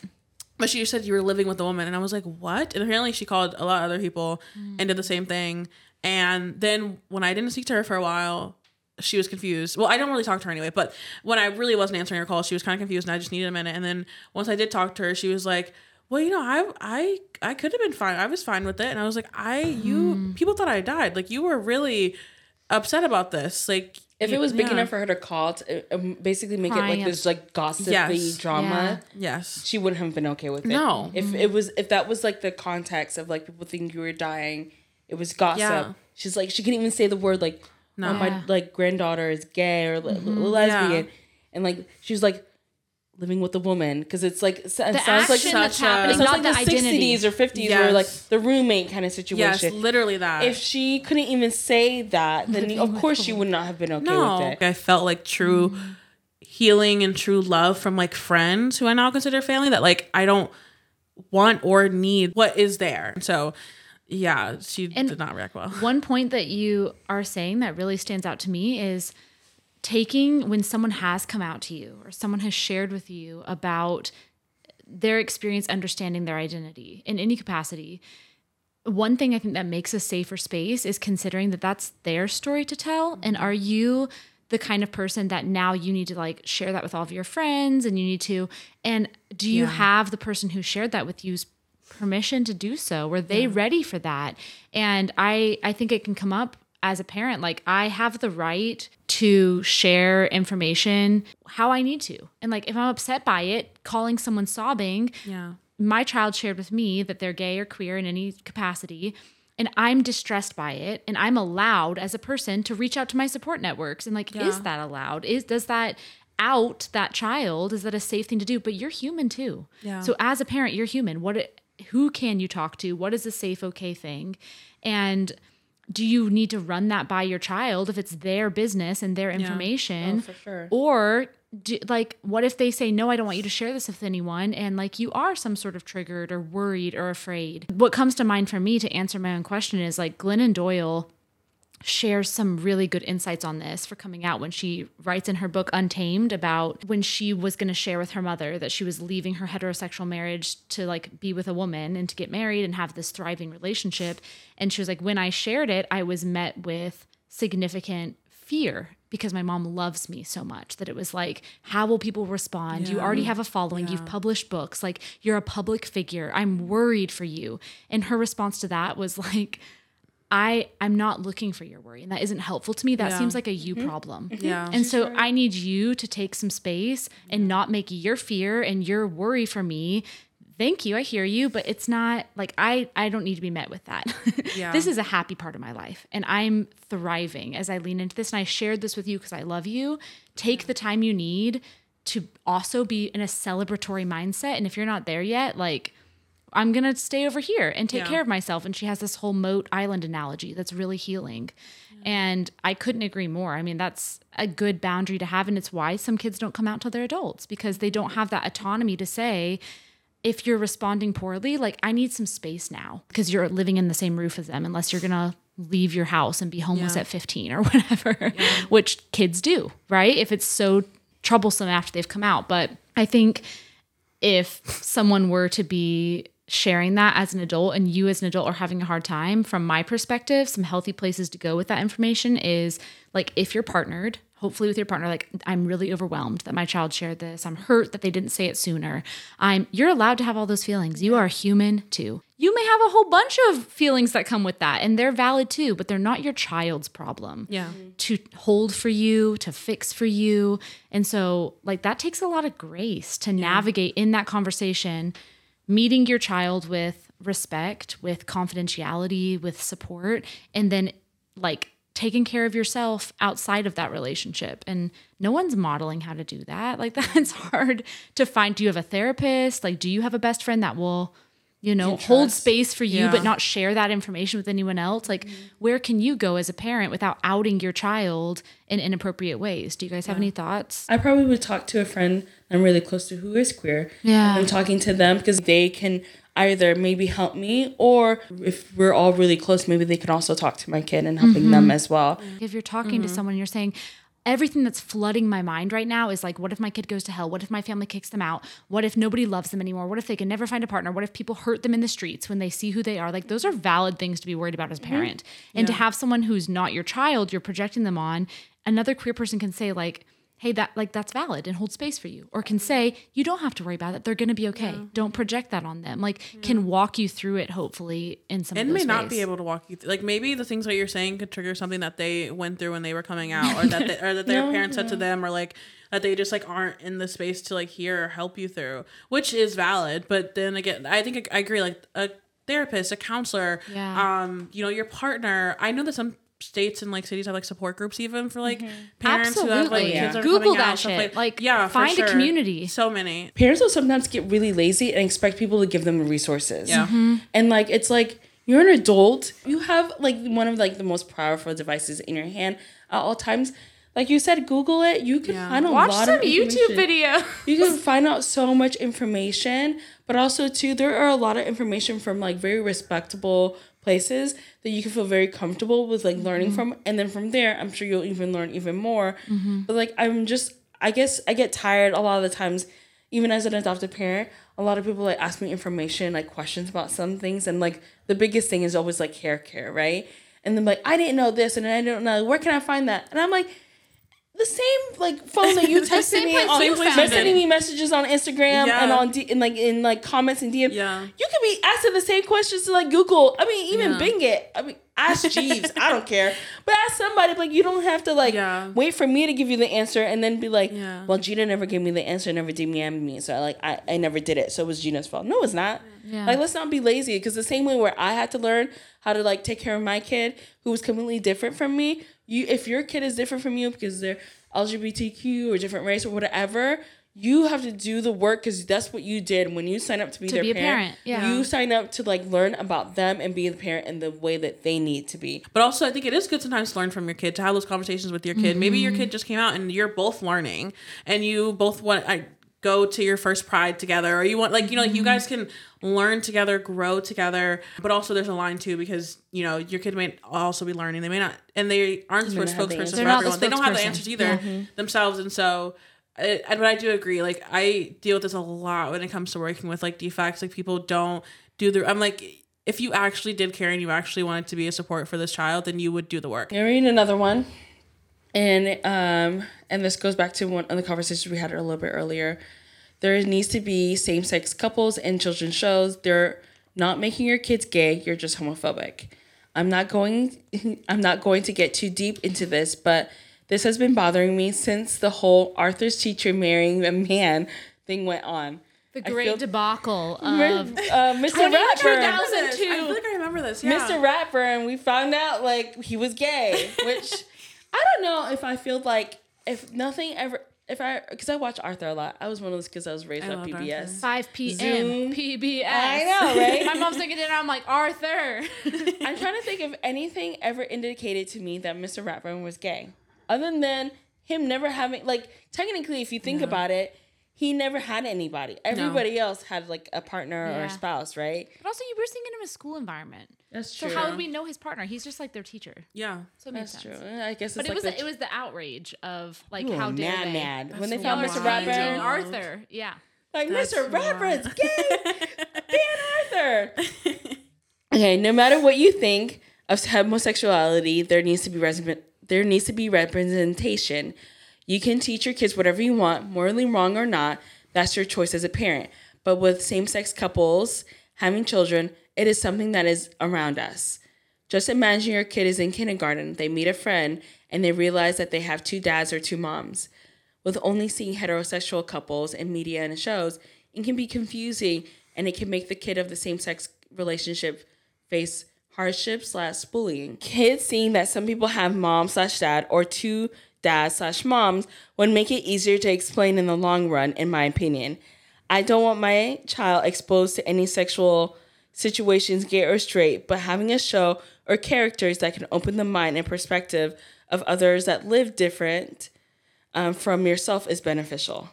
But she just said you were living with a woman, and I was like, "What?" And apparently, she called a lot of other people Mm. and did the same thing. And then when I didn't speak to her for a while, she was confused. Well, I don't really talk to her anyway, but when I really wasn't answering her calls, she was kind of confused, and I just needed a minute. And then once I did talk to her, she was like, "Well, you know, I I I could have been fine. I was fine with it." And I was like, "I you Hmm. people thought I died. Like you were really upset about this. Like If it was big yeah. enough for her to call, to, um, basically make it like this like gossipy Yes. drama, yes, she wouldn't have been okay with it. No. If it was, if that was like the context of like people think you were dying, it was gossip. Yeah. She's like, she couldn't even say the word like, No. oh, my Yeah. like granddaughter is gay or le- lesbian, Yeah. and like she was like living with a woman because it's like it sounds The like action that's such a- happening, it sounds not like the the identity. sixties or fifties Yes. where like the roommate kind of situation yes, literally that. if she couldn't even say that, then of course she would not have been okay no, with it. I felt like true mm-hmm. healing and true love from like friends who I now consider family. That like I don't want or need what is there. So yeah, she And- did not react well. One point that you are saying that really stands out to me is taking when someone has come out to you or someone has shared with you about their experience understanding their identity in any capacity. One thing I think that makes a safer space is considering that that's their story to tell. And are you the kind of person that now you need to like share that with all of your friends and you need to and do you Yeah. have the person who shared that with you's permission to do so were they ready for that and i i think it can come up as a parent like i have the right to share information how i need to. And like if i'm upset by it calling someone sobbing Yeah. my child shared with me that they're gay or queer in any capacity and i'm distressed by it and i'm allowed as a person to reach out to my support networks. And like is that allowed? Is does that out that child? Is that a safe thing to do? But you're human too. Yeah. so as a parent you're human. What it, who can you talk to? What is a safe okay thing? And do you need to run that by your child if it's their business and their oh, information Oh, for sure. or do, like what if they say no i don't want you to share this with anyone and like you are some sort of triggered or worried or afraid? What comes to mind for me to answer my own question is like glennon doyle shares some really good insights on this for coming out when she writes in her book Untamed about when she was going to share with her mother that she was leaving her heterosexual marriage to like be with a woman and to get married and have this thriving relationship. And she was like when I shared it I was met with significant fear because my mom loves me so much that it was like how will people respond? You already have a following. You've published books. Like you're a public figure. I'm worried for you. And her response to that was like I I'm not looking for your worry and that isn't helpful to me. That Yeah. seems like a you mm-hmm. problem. Yeah. And so I need you to take some space and not make your fear and your worry for me. Thank you. I hear you, but it's not like I I don't need to be met with that. <laughs> Yeah. this is a happy part of my life and I'm thriving as I lean into this and I shared this with you because I love you. Take the time you need to also be in a celebratory mindset and if you're not there yet, like I'm gonna stay over here and take Yeah. care of myself. And she has this whole moat island analogy that's really healing. And I couldn't agree more. I mean, that's a good boundary to have. And it's why some kids don't come out till they're adults because they don't have that autonomy to say, if you're responding poorly, like I need some space now because you're living in the same roof as them, unless you're gonna leave your house and be homeless Yeah. at 15 or <laughs> whatever, which kids do, right? If it's so troublesome after they've come out. But I think if someone were to be sharing that as an adult and you as an adult are having a hard time from my perspective some healthy places to go with that information is like if you're partnered hopefully with your partner like i'm really overwhelmed that my child shared this. I'm hurt that they didn't say it sooner. I'm you're allowed to have all those feelings. You are human too. You may have a whole bunch of feelings that come with that and they're valid too but they're not your child's problem Yeah. to hold for you, to fix for you. And so, like, that takes a lot of grace to navigate in that conversation, meeting your child with respect, with confidentiality, with support, and then, like, taking care of yourself outside of that relationship. And no one's modeling how to do that. Like, <laughs> that's hard to find. Do you have a therapist? Like, do you have a best friend that will, you know, hold space for you, Yeah. but not share that information with anyone else? Like, mm-hmm. where can you go as a parent without outing your child in inappropriate ways? Do you guys have any thoughts? I probably would talk to a friend I'm really close to who is queer. Yeah. I'm talking to them because they can either maybe help me or if we're all really close, maybe they can also talk to my kid and helping them mm-hmm. as well. If you're talking to mm-hmm. someone, you're saying, everything that's flooding my mind right now is like, what if my kid goes to hell? What if my family kicks them out? What if nobody loves them anymore? What if they can never find a partner? What if people hurt them in the streets when they see who they are? Like, those are valid things to be worried about as a parent. And to have someone who's not your child, you're projecting them on, another queer person can say, like, hey that like that's valid and hold space for you. Or can say you don't have to worry about it they're going to be okay. Don't project that on them. Like can walk you through it hopefully in some and may those not be able to walk you through like maybe the things that you're saying could trigger something that they went through when they were coming out or that <laughs> they, or that their parents said to them or like that they just like aren't in the space to like hear or help you through which is valid. But then again i think i agree like a therapist a counselor Yeah. um you know your partner i know that some states and like cities have like support groups even for like parents who have like Absolutely. kids are Google coming that out, shit. Like, yeah for find a community. so many parents will sometimes get really lazy and expect people to give them resources. Yeah. Mm-hmm. And like it's like you're an adult. You have like one of like the most powerful devices in your hand at all times. Like you said, Google it. You can Yeah. find a watch lot some of youtube information. video You can <laughs> find out so much information, but also too there are a lot of information from like very respectable places that you can feel very comfortable with like learning mm-hmm. from and then from there I'm sure you'll even learn even more. Mm-hmm. But like I'm just I guess I get tired a lot of the times even as an adopted parent, a lot of people like ask me information, like questions about some things and like the biggest thing is always like hair care, right? And then like I didn't know this and I don't know where can I find that? And I'm like the same like phone that you <laughs> texted me on, you found sending me messages on Instagram Yeah. and on D, and like in like comments and DM. Yeah. you could be asking the same questions to like Google. I mean, even Yeah. Bing it. I mean, ask Jeeves. I don't care, but ask somebody. Like you don't have to like Yeah. wait for me to give you the answer and then be like, Yeah. well, Gina never gave me the answer, never DM'd me, so like I, I never did it, so it was Gina's fault. No, it's not. Yeah. Like let's not be lazy because the same way where I had to learn how to like take care of my kid who was completely different from me. You, if your kid is different from you because they're LGBTQ or different race or whatever, you have to do the work because that's what you did when you sign up to be their be a parent. parent, yeah. You sign up to like learn about them and be the parent in the way that they need to be. But also, I think it is good sometimes to learn from your kid, to have those conversations with your kid. Maybe your mm-hmm. kid just came out and you're both learning, and you both want I go to your first pride together, or you want like you know like you mm-hmm. guys can learn together, grow together. But also, there's a line too because you know your kid may also be learning. They may not, and they aren't the not spokesperson for They're the everyone. They don't have the answers either mm-hmm. themselves, and so. I- but I do agree. Like I deal with this a lot when it comes to working with like DFCS. Like people don't do the. I'm like, if you actually did care and you actually wanted to be a support for this child, then you would do the work. I read another one, and um, and this goes back to one of the conversations we had a little bit earlier. There needs to be same sex couples in children's shows. They're not making your kids gay. You're just homophobic. I'm not going. <laughs> I'm not going to get too deep into this, but this has been bothering me since the whole Arthur's teacher marrying a man thing went on. the great feel- debacle <laughs> Uh, of Mr. Ratburn. I feel like I remember this. Yeah. Mr. Ratburn, we found out like he was gay, which <laughs> I don't know if I feel like if nothing ever if I because I watch Arthur a lot. I was one of those kids I was raised I on PBS. Arthur. 5 p.m. Zoom. PBS. I know, right? My mom's thinking dinner. I'm like Arthur. <laughs> I'm trying to think if anything ever indicated to me that Mr. Ratburn was gay, other than him never having like technically, if you think about it, he never had anybody. Everybody else had like a partner or a spouse, right? but also, you were seeing it in a school environment. That's true. So how would we know his partner? He's just like their teacher. Yeah. So it makes That's sense. true. I guess it's But like it was the, the, it was the outrage of like Ooh, how dare mad, they? mad when they found Mr. are wild. taunting Ratburn. Arthur. Yeah. Like That's Mr. wild. Ratburn's gay. <laughs> Ban Arthur. okay, no matter what you think of homosexuality, there needs to be res- there needs to be representation. You can teach your kids whatever you want, morally wrong or not. That's your choice as a parent. But with same-sex couples having children, it is something that is around us. Just imagine your kid is in kindergarten, they meet a friend, and they realize that they have two dads or two moms with only seeing heterosexual couples in media and shows, it can be confusing and it can make the kid of the same sex relationship face hardship slash bullying. Kids seeing that some people have mom slash dad or two dads slash moms would make it easier to explain in the long run, in my opinion. I don't want my child exposed to any sexual situations, gay or straight, but having a show or characters that can open the mind and perspective of others that live different um, from yourself is beneficial.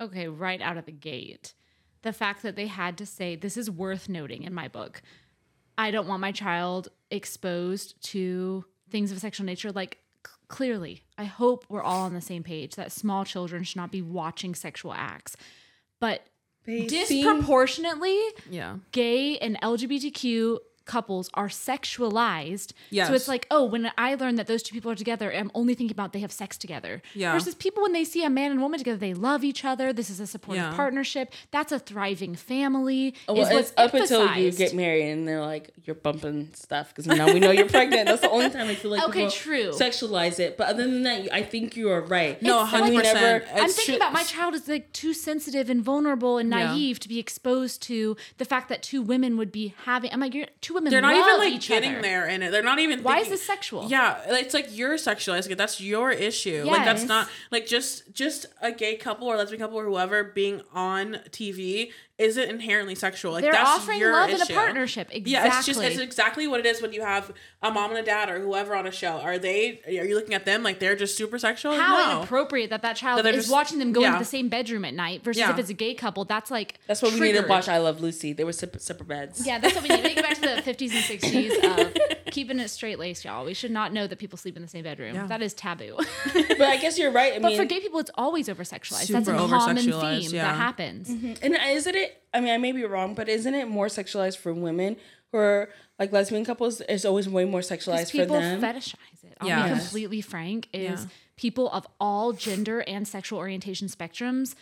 Okay, right out of the gate. The fact that they had to say, this is worth noting in my book. I don't want my child exposed to things of a sexual nature. Like, c- clearly, I hope we're all on the same page that small children should not be watching sexual acts. But disproportionately, Yeah. gay and LGBTQ couples are sexualized. Yes. So it's like, oh, when I learn that those two people are together, I'm only thinking about they have sex together. Yeah. Versus people when they see a man and woman together, they love each other. This is a supportive Yeah. partnership. That's a thriving family. Oh, well, is it's up until you get married and they're like, you're bumping stuff because now we know you're pregnant. That's the only time I feel like Okay, true. sexualize it. But other than that, I think you are right. No, It's like- 100%. I'm thinking true- about my child is like too sensitive and vulnerable and Yeah. naive to be exposed to the fact that two women would be having. I'm like, you're, two women. They're not even like getting other. there in it. They're not even. Why is this sexual? Yeah, it's like you're sexualizing it. That's your issue. Like that's not like just just a gay couple or lesbian couple or whoever being on TV isn't inherently sexual. Like They're that's offering your love in a partnership. Exactly. Yeah, it's just it's exactly what it is when you have a mom and a dad or whoever on a show. Are they? Are you looking at them like they're just super sexual? how no. inappropriate that that child That they're is just- watching them go yeah. into the same bedroom at night versus Yeah. if it's a gay couple. That's like That's what we need to triggered. watch. I Love Lucy. They were separate, separate beds. Yeah, that's what we need. We need to go back to the <laughs> 50s and 60s of keeping it straight laced, y'all. We should not know that people sleep in the same bedroom. Yeah. That is taboo. <laughs> But I guess you're right. I but mean, for gay people, it's always over sexualized. That's a common over-sexualized, theme yeah. that happens. Mm-hmm. and isn't it? I mean, I may be wrong, but isn't it more sexualized for women who are like lesbian couples? It's always way more sexualized for people them. fetishize it. I'll Yeah. be completely frank. Is Yeah. people of all gender and sexual orientation spectrums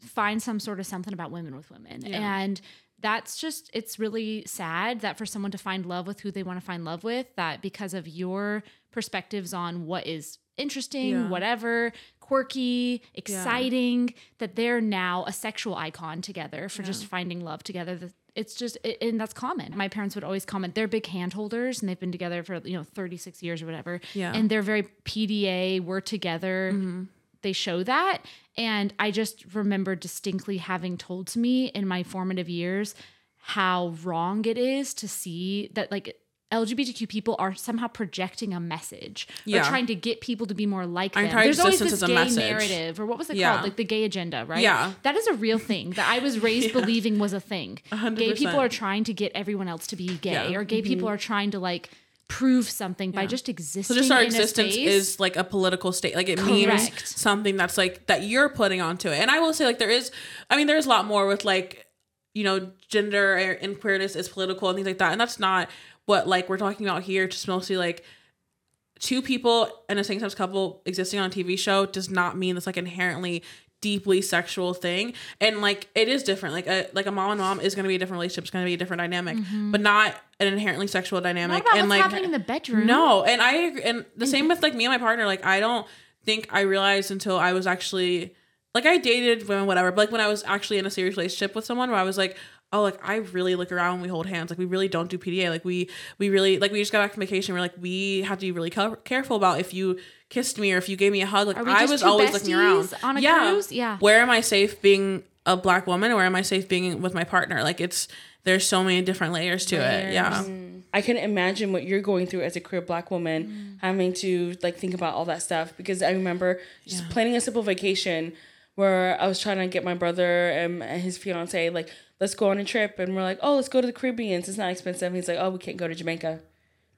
find some sort of something about women with women, and that's just it's really sad that for someone to find love with who they want to find love with, that because of your perspectives on what is interesting, Yeah. whatever, quirky, exciting, that they're now a sexual icon together for just finding love together. That- It's just, it, and that's common. My parents would always comment, they're big hand holders and they've been together for, you know, 36 years or whatever. Yeah. And they're very PDA, we're together. Mm-hmm. They show that. And I just remember distinctly having told to me in my formative years how wrong it is to see that, like, LGBTQ people are somehow projecting a message Yeah. or trying to get people to be more like them. There's always this gay message. narrative, or what was it Yeah. called? Like the gay agenda, right? Yeah. That is a real thing that I was <laughs> raised believing was a thing. hundred Gay people are trying to get everyone else to be gay, Yeah. Mm-hmm. or gay people are trying to like prove something by just existing. So just our existence is like a political state. Like it means something that's like that you're putting onto it. And I will say like there is I mean there's a lot more with like you know gender and queerness is political and things like that. And that's not what like we're talking about here. Just mostly like two people in a same sex couple existing on a TV show does not mean it's like inherently deeply sexual thing and like it is different like a like a mom and mom is going to be a different relationship it's going to be a different dynamic mm-hmm. but not an inherently sexual dynamic and what's like happening in the bedroom. no, and I agree. And the same with like me and my partner. Like I don't think I realized until I was actually like I dated women, whatever. But like when I was actually in a serious relationship with someone, where I was like, oh, like I really look around when we hold hands. Like we really don't do PDA. Like we we really like we just got back from vacation. We're like we have to be really co- careful about if you kissed me or if you gave me a hug. Like Are we I was two always looking around besties on a cruise? Yeah. Where am I safe being a black woman? Or where am I safe being with my partner? Like it's there's so many different layers to it. Yeah. Mm. I can imagine what you're going through as a queer black woman, mm. having to like think about all that stuff. Because I remember just planning a simple vacation where I was trying to get my brother and his fiance like, let's go on a trip, and we're like, oh, let's go to the Caribbean. It's not expensive. He's like, oh, we can't go to Jamaica.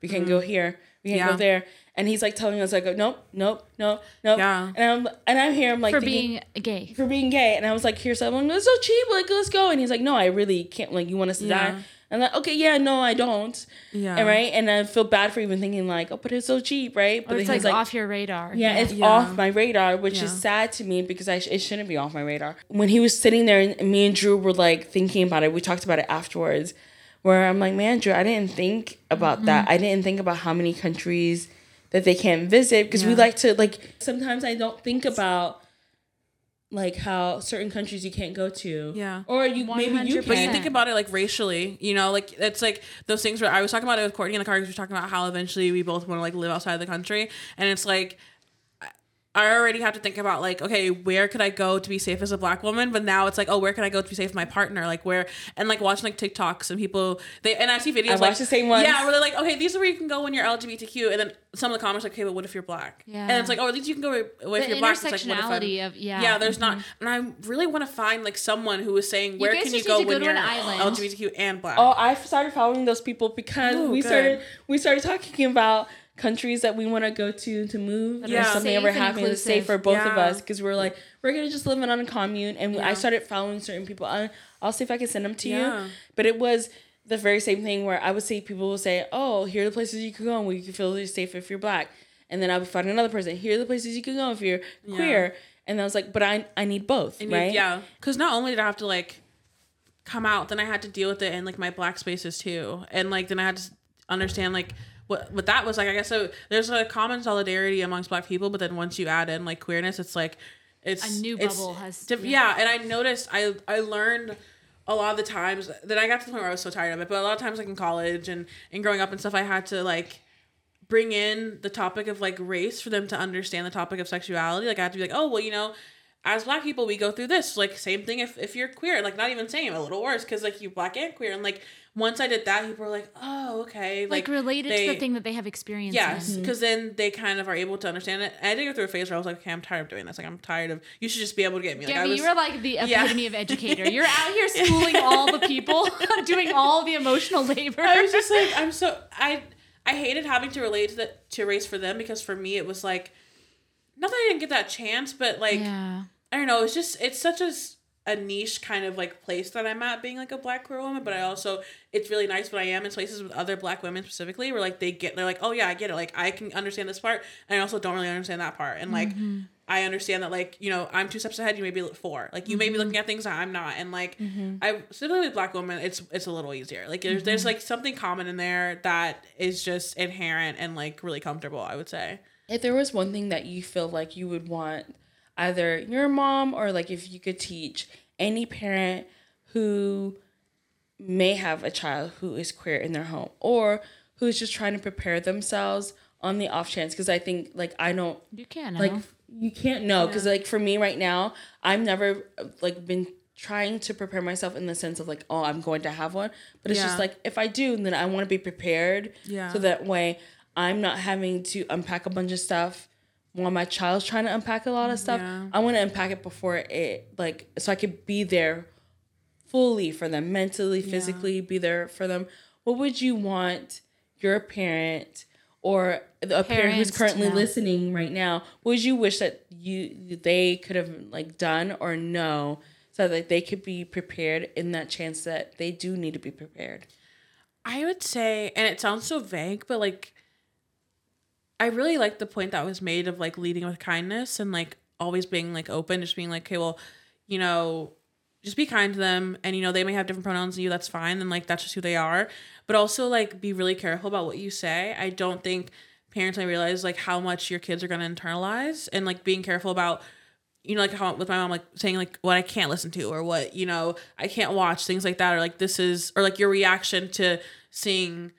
We can't go mm. here. We can't Yeah. go there. And he's like telling us like, nope, nope, nope, nope. Yeah. And I'm and I'm here. I'm like for thinking, being gay. for being gay. And I was like, here's someone, it's so cheap, like let's go. And he's like, no, I really can't. Like, you want us to Yeah. die? And like, okay, yeah, no, I don't. Yeah. And right, and I feel bad for even thinking like, oh, but it's so cheap, right? But Or it's then like, off your radar. yeah, it's Yeah. off my radar, which is sad to me because I sh- it shouldn't be off my radar. When he was sitting there and me and Drew were like thinking about it, we talked about it afterwards, where I'm like, man, Drew, I didn't think about Mm-hmm. that. I didn't think about how many countries that they can't visit because we like to like. Sometimes I don't think about like how certain countries you can't go to. Yeah. Or you maybe you 100%. But you think about it like racially, you know, like it's like those things where I was talking about it with Courtney in the car because we were talking about how eventually we both want to like live outside of the country, and it's like I- I already have to think about like okay, where could I go to be safe as a black woman? But now it's like oh, where can I go to be safe with my partner? Like where and like watching like TikToks and people they and I see videos I like watch the same ones. Yeah, where they're like okay, these are where you can go when you're LGBTQ, and then some of the comments are like okay, but what if you're black? Yeah. and it's like oh, at least you can go with The you're black. It's like, what if intersectionality of yeah. yeah, there's not, mm-hmm. and I really want to find like someone who is saying where guys can you go need go when you're an island. LGBTQ and black. Oh, I started following those people because Oh, we good. started we started talking about countries that we want to go to to move. Yeah. Or something Safe that we're and having that's safe for both of us because we're like we're gonna just live in on a commune. And I started following certain people. I, I'll see if I can send them to Yeah. you. But it was the very same thing where I would see people will say, "Oh, here are the places you could go and where you can feel safe if you're black." And then I would find another person. Here are the places you can go if you're queer. And I was like, "But I I need both, I need- right?" Yeah, because not only did I have to like come out, then I had to deal with it in like my black spaces too, and like then I had to understand like what what that was like. I guess so. There's a common solidarity amongst black people, but then once you add in like queerness, it's like it's A new bubble has- diff- yeah. and I noticed I I learned a lot of the times that I got to the point where I was so tired of it, but a lot of times like in college and and growing up and stuff, I had to like bring in the topic of like race for them to understand the topic of sexuality. Like I have to be like, oh well, you know, as black people we go through this. Like same thing if if you're queer, like not even same, a little worse because like you black and queer, and like once I did that, people were like, oh okay, like, related to the thing that they have experienced. Yes, because mhm. then they kind of are able to understand it. And I did go through a phase where I was like, okay, I'm tired of doing this. Like I'm tired of. You should just be able to get me. Like Yeah, I was. you were like the Yeah. epitome of educator. You're out here <laughs> schooling all the people, <laughs> <laughs> doing all the emotional labor. I was just like, I'm so I I hated having to relate to the to race for them because for me it was like, not that I didn't get that chance, but like yeah. I don't know. It's just it's such a niche kind of like place that I'm at being like a black queer woman, but I also it's really nice when I am in places with other black women specifically where like they get they're like, oh yeah, I get it. Like I can understand this part, and I also don't really understand that part, and like. Mm-hmm. I understand that, like, you know, I'm two steps ahead. You may be four. Like, you may be mm-hmm. looking at things that I'm not, and like, mm-hmm. I specifically with black women, it's it's a little easier. Like, there's there's like something common in there that is just inherent and like really comfortable. I would say. If there was one thing that you feel like you would want either your mom or like if you could teach any parent who may have a child who is queer in their home or who's just trying to prepare themselves on the off chance because I think like I don't You can. like Like, you can't know because like for me right now I've never like been trying to prepare myself in the sense of like oh I'm going to have one but it's Yeah. just like if I do then I want to be prepared Yeah. so that way I'm not having to unpack a bunch of stuff while my child's trying to unpack a lot of stuff. Yeah. I want to unpack it before it like so I could be there fully for them mentally physically be there for them. What would you want your parent or a parent who's currently listening right now what would you wish that you they could have like done or know so that they could be prepared in that chance that they do need to be prepared? I would say, and it sounds so vague, but like, I really like the point that was made of like leading with kindness and like always being like open, just being like, okay, well, you know, just be kind to them, and you know they may have different pronouns than you. That's fine, and like that's just who they are. But also like be really careful about what you say. I don't think parents may realize like how much your kids are gonna internalize, and like being careful about you know, like how with my mom, like saying like what I can't listen to or what, you know, I can't watch, things like that, or like this is, or like your reaction to seeing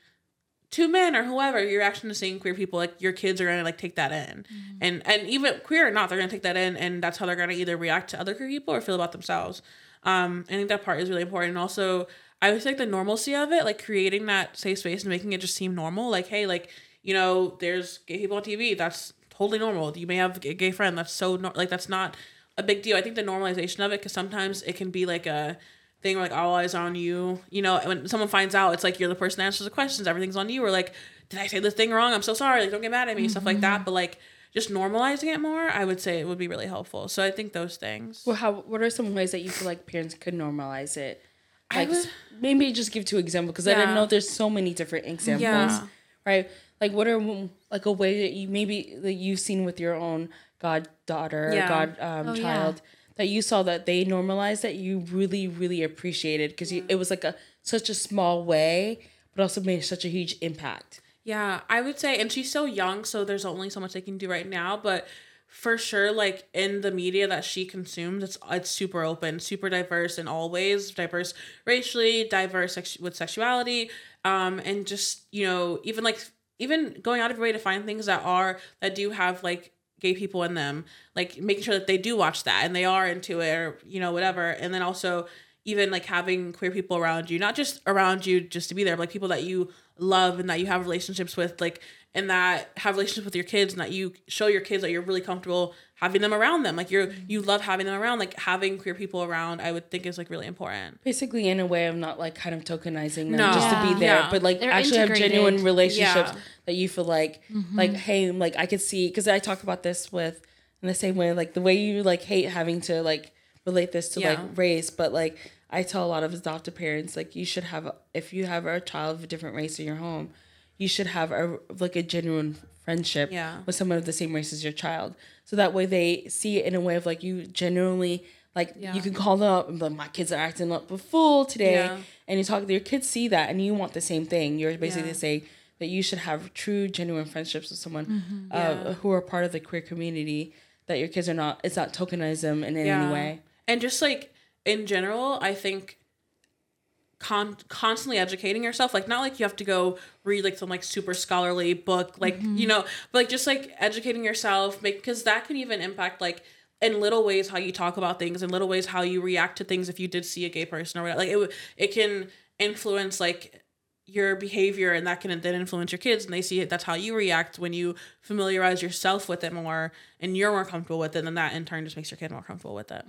two men or whoever, your reaction to seeing queer people, like your kids are gonna like take that in. And and even queer or not, they're gonna take that in and that's how they're gonna either react to other queer people or feel about themselves. Um, I think that part is really important. And also I always like the normalcy of it, like creating that safe space and making it just seem normal. Like, hey, like, you know, there's gay people on TV. That's totally normal. You may have a gay friend. That's so nor- like that's not a big deal. I think the normalization of it, because sometimes it can be like a thing where like all eyes on you. You know, when someone finds out, it's like you're the person that answers the questions. Everything's on you. Or like, did I say this thing wrong? I'm so sorry. Like, don't get mad at me. Stuff like that. But like, just normalizing it more, I would say it would be really helpful. So I think those things. well how what are some ways that you feel like parents could normalize it like would- maybe just give two examples because I didn't know there's so many different examples Yeah. right like what are like a way that you maybe that you've seen with your own goddaughter or Yeah. god um, Oh, yeah. That you saw that they normalized that you really really appreciated because it was like a such a small way but also made such a huge impact Yeah, I would say, and she's so young, so there's only so much they can do right now. But for sure, like in the media that she consumes, it's it's super open, super diverse in all ways, diverse racially, diverse sex- with sexuality, um, and just you know even like even going out of your way to find things that are that do have like gay people in them, like making sure that they do watch that and they are into it or you know whatever, and then also even like having queer people around you, not just around you just to be there, but like people that you love and that you have relationships with, like and that have relationships with your kids and that you show your kids that you're really comfortable having them around them like you're you love having them around like having queer people around i would think is like really important Basically, in a way of not like kind of tokenizing them No. just to be there, Yeah. but like They're actually have genuine relationships Yeah. that you feel like, mm-hmm. like, hey, like I could see because I talk about this with in the same way, like the way you like hate having to like relate this to Yeah. like race, but like I tell a lot of adoptive parents like you should have if you have a child of a different race in your home, you should have a like a genuine friendship Yeah. with someone of the same race as your child, so that way they see it in a way of like you genuinely. Like Yeah. you can call them up and be like, my kids are acting up a fool today, Yeah. and you talk your kids see that and you want the same thing you're basically Yeah. saying that you should have true genuine friendships with someone uh, Yeah. who are part of the queer community that your kids are not it's not tokenize them in any way And just like in general, I think con- constantly educating yourself, like not like you have to go read like some like super scholarly book, like mm-hmm. you know, but like just like educating yourself, make because that can even impact like in little ways how you talk about things, in little ways how you react to things if you did see a gay person or whatever. Like it it can influence like your behavior and that can then influence your kids and they see it that's how you react when you familiarize yourself with it more and you're more comfortable with it and then that in turn just makes your kid more comfortable with it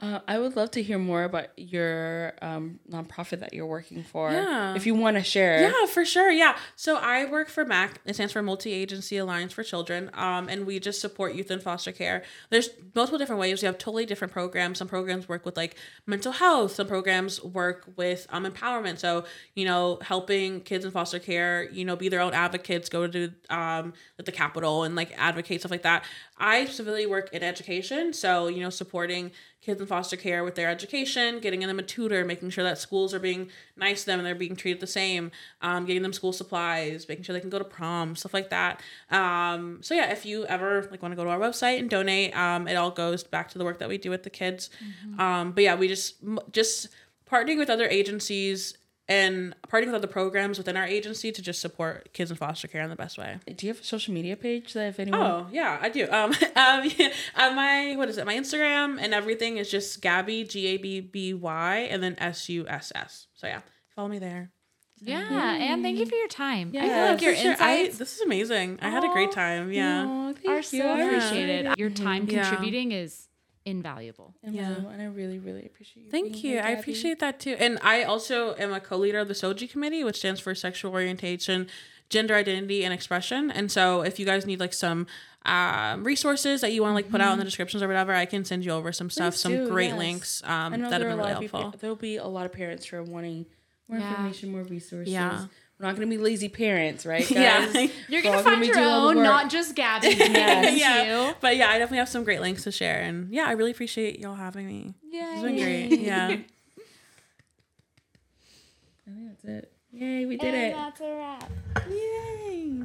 uh, i would love to hear more about your um, nonprofit that you're working for Yeah. if you want to share Yeah, for sure. Yeah. So I work for MAAC. It stands for Multi Agency Alliance for Children. Um, and we just support youth in foster care. There's multiple different ways. We have totally different programs. Some programs work with like mental health. Some programs work with um empowerment. So you know, helping kids in foster care. You know, be their own advocates. Go to um the Capitol and like advocate stuff like that. I specifically work in education. So you know, supporting kids in foster care with their education, getting them a tutor, making sure that schools are being nice to them and they're being treated the same, um, getting them school supplies, making sure they can go to prom, stuff like that. Um, so yeah, if you ever like want to go to our website and donate, um, it all goes back to the work that we do with the kids. Um, but yeah, we just just partnering with other agencies and partnering with other programs within our agency to just support kids in foster care in the best way. do you have a social media page that if anyone Oh yeah, I do. Um, <laughs> um, yeah, <laughs> uh, my what is it? My Instagram and everything is just Gabby G A B B Y and then S U S S. So yeah, follow me there. Yeah, and thank you for your time. I feel Yeah, like your For sure. I- insights this is amazing. I had a great time. Yeah. Oh, thank are you. so I appreciated. Your time Yeah. contributing is invaluable. yeah. Yeah. and i really really appreciate you Thank you. here, I appreciate that too. And I also am a co-leader of the SOGI committee, which stands for sexual orientation, gender identity, and expression. And so if you guys need like some um, resources that you want to like put out in the descriptions or whatever, I can send you over some stuff, Please some do, great yes. links um, that have are been a really lot of people. helpful. There'll be a lot of parents who are wanting more Yeah. information, more resources. Yeah. We're not going to be lazy parents, right? <laughs> Yeah. You're gonna all find be your doing all the own, not just <laughs> Gabby. Thank yeah. you. But yeah, I definitely have some great links to share. And yeah, I really appreciate y'all having me. Yeah, It's been great. <laughs> Yeah. I think that's it. Yay, we did it. that's a wrap. Yay.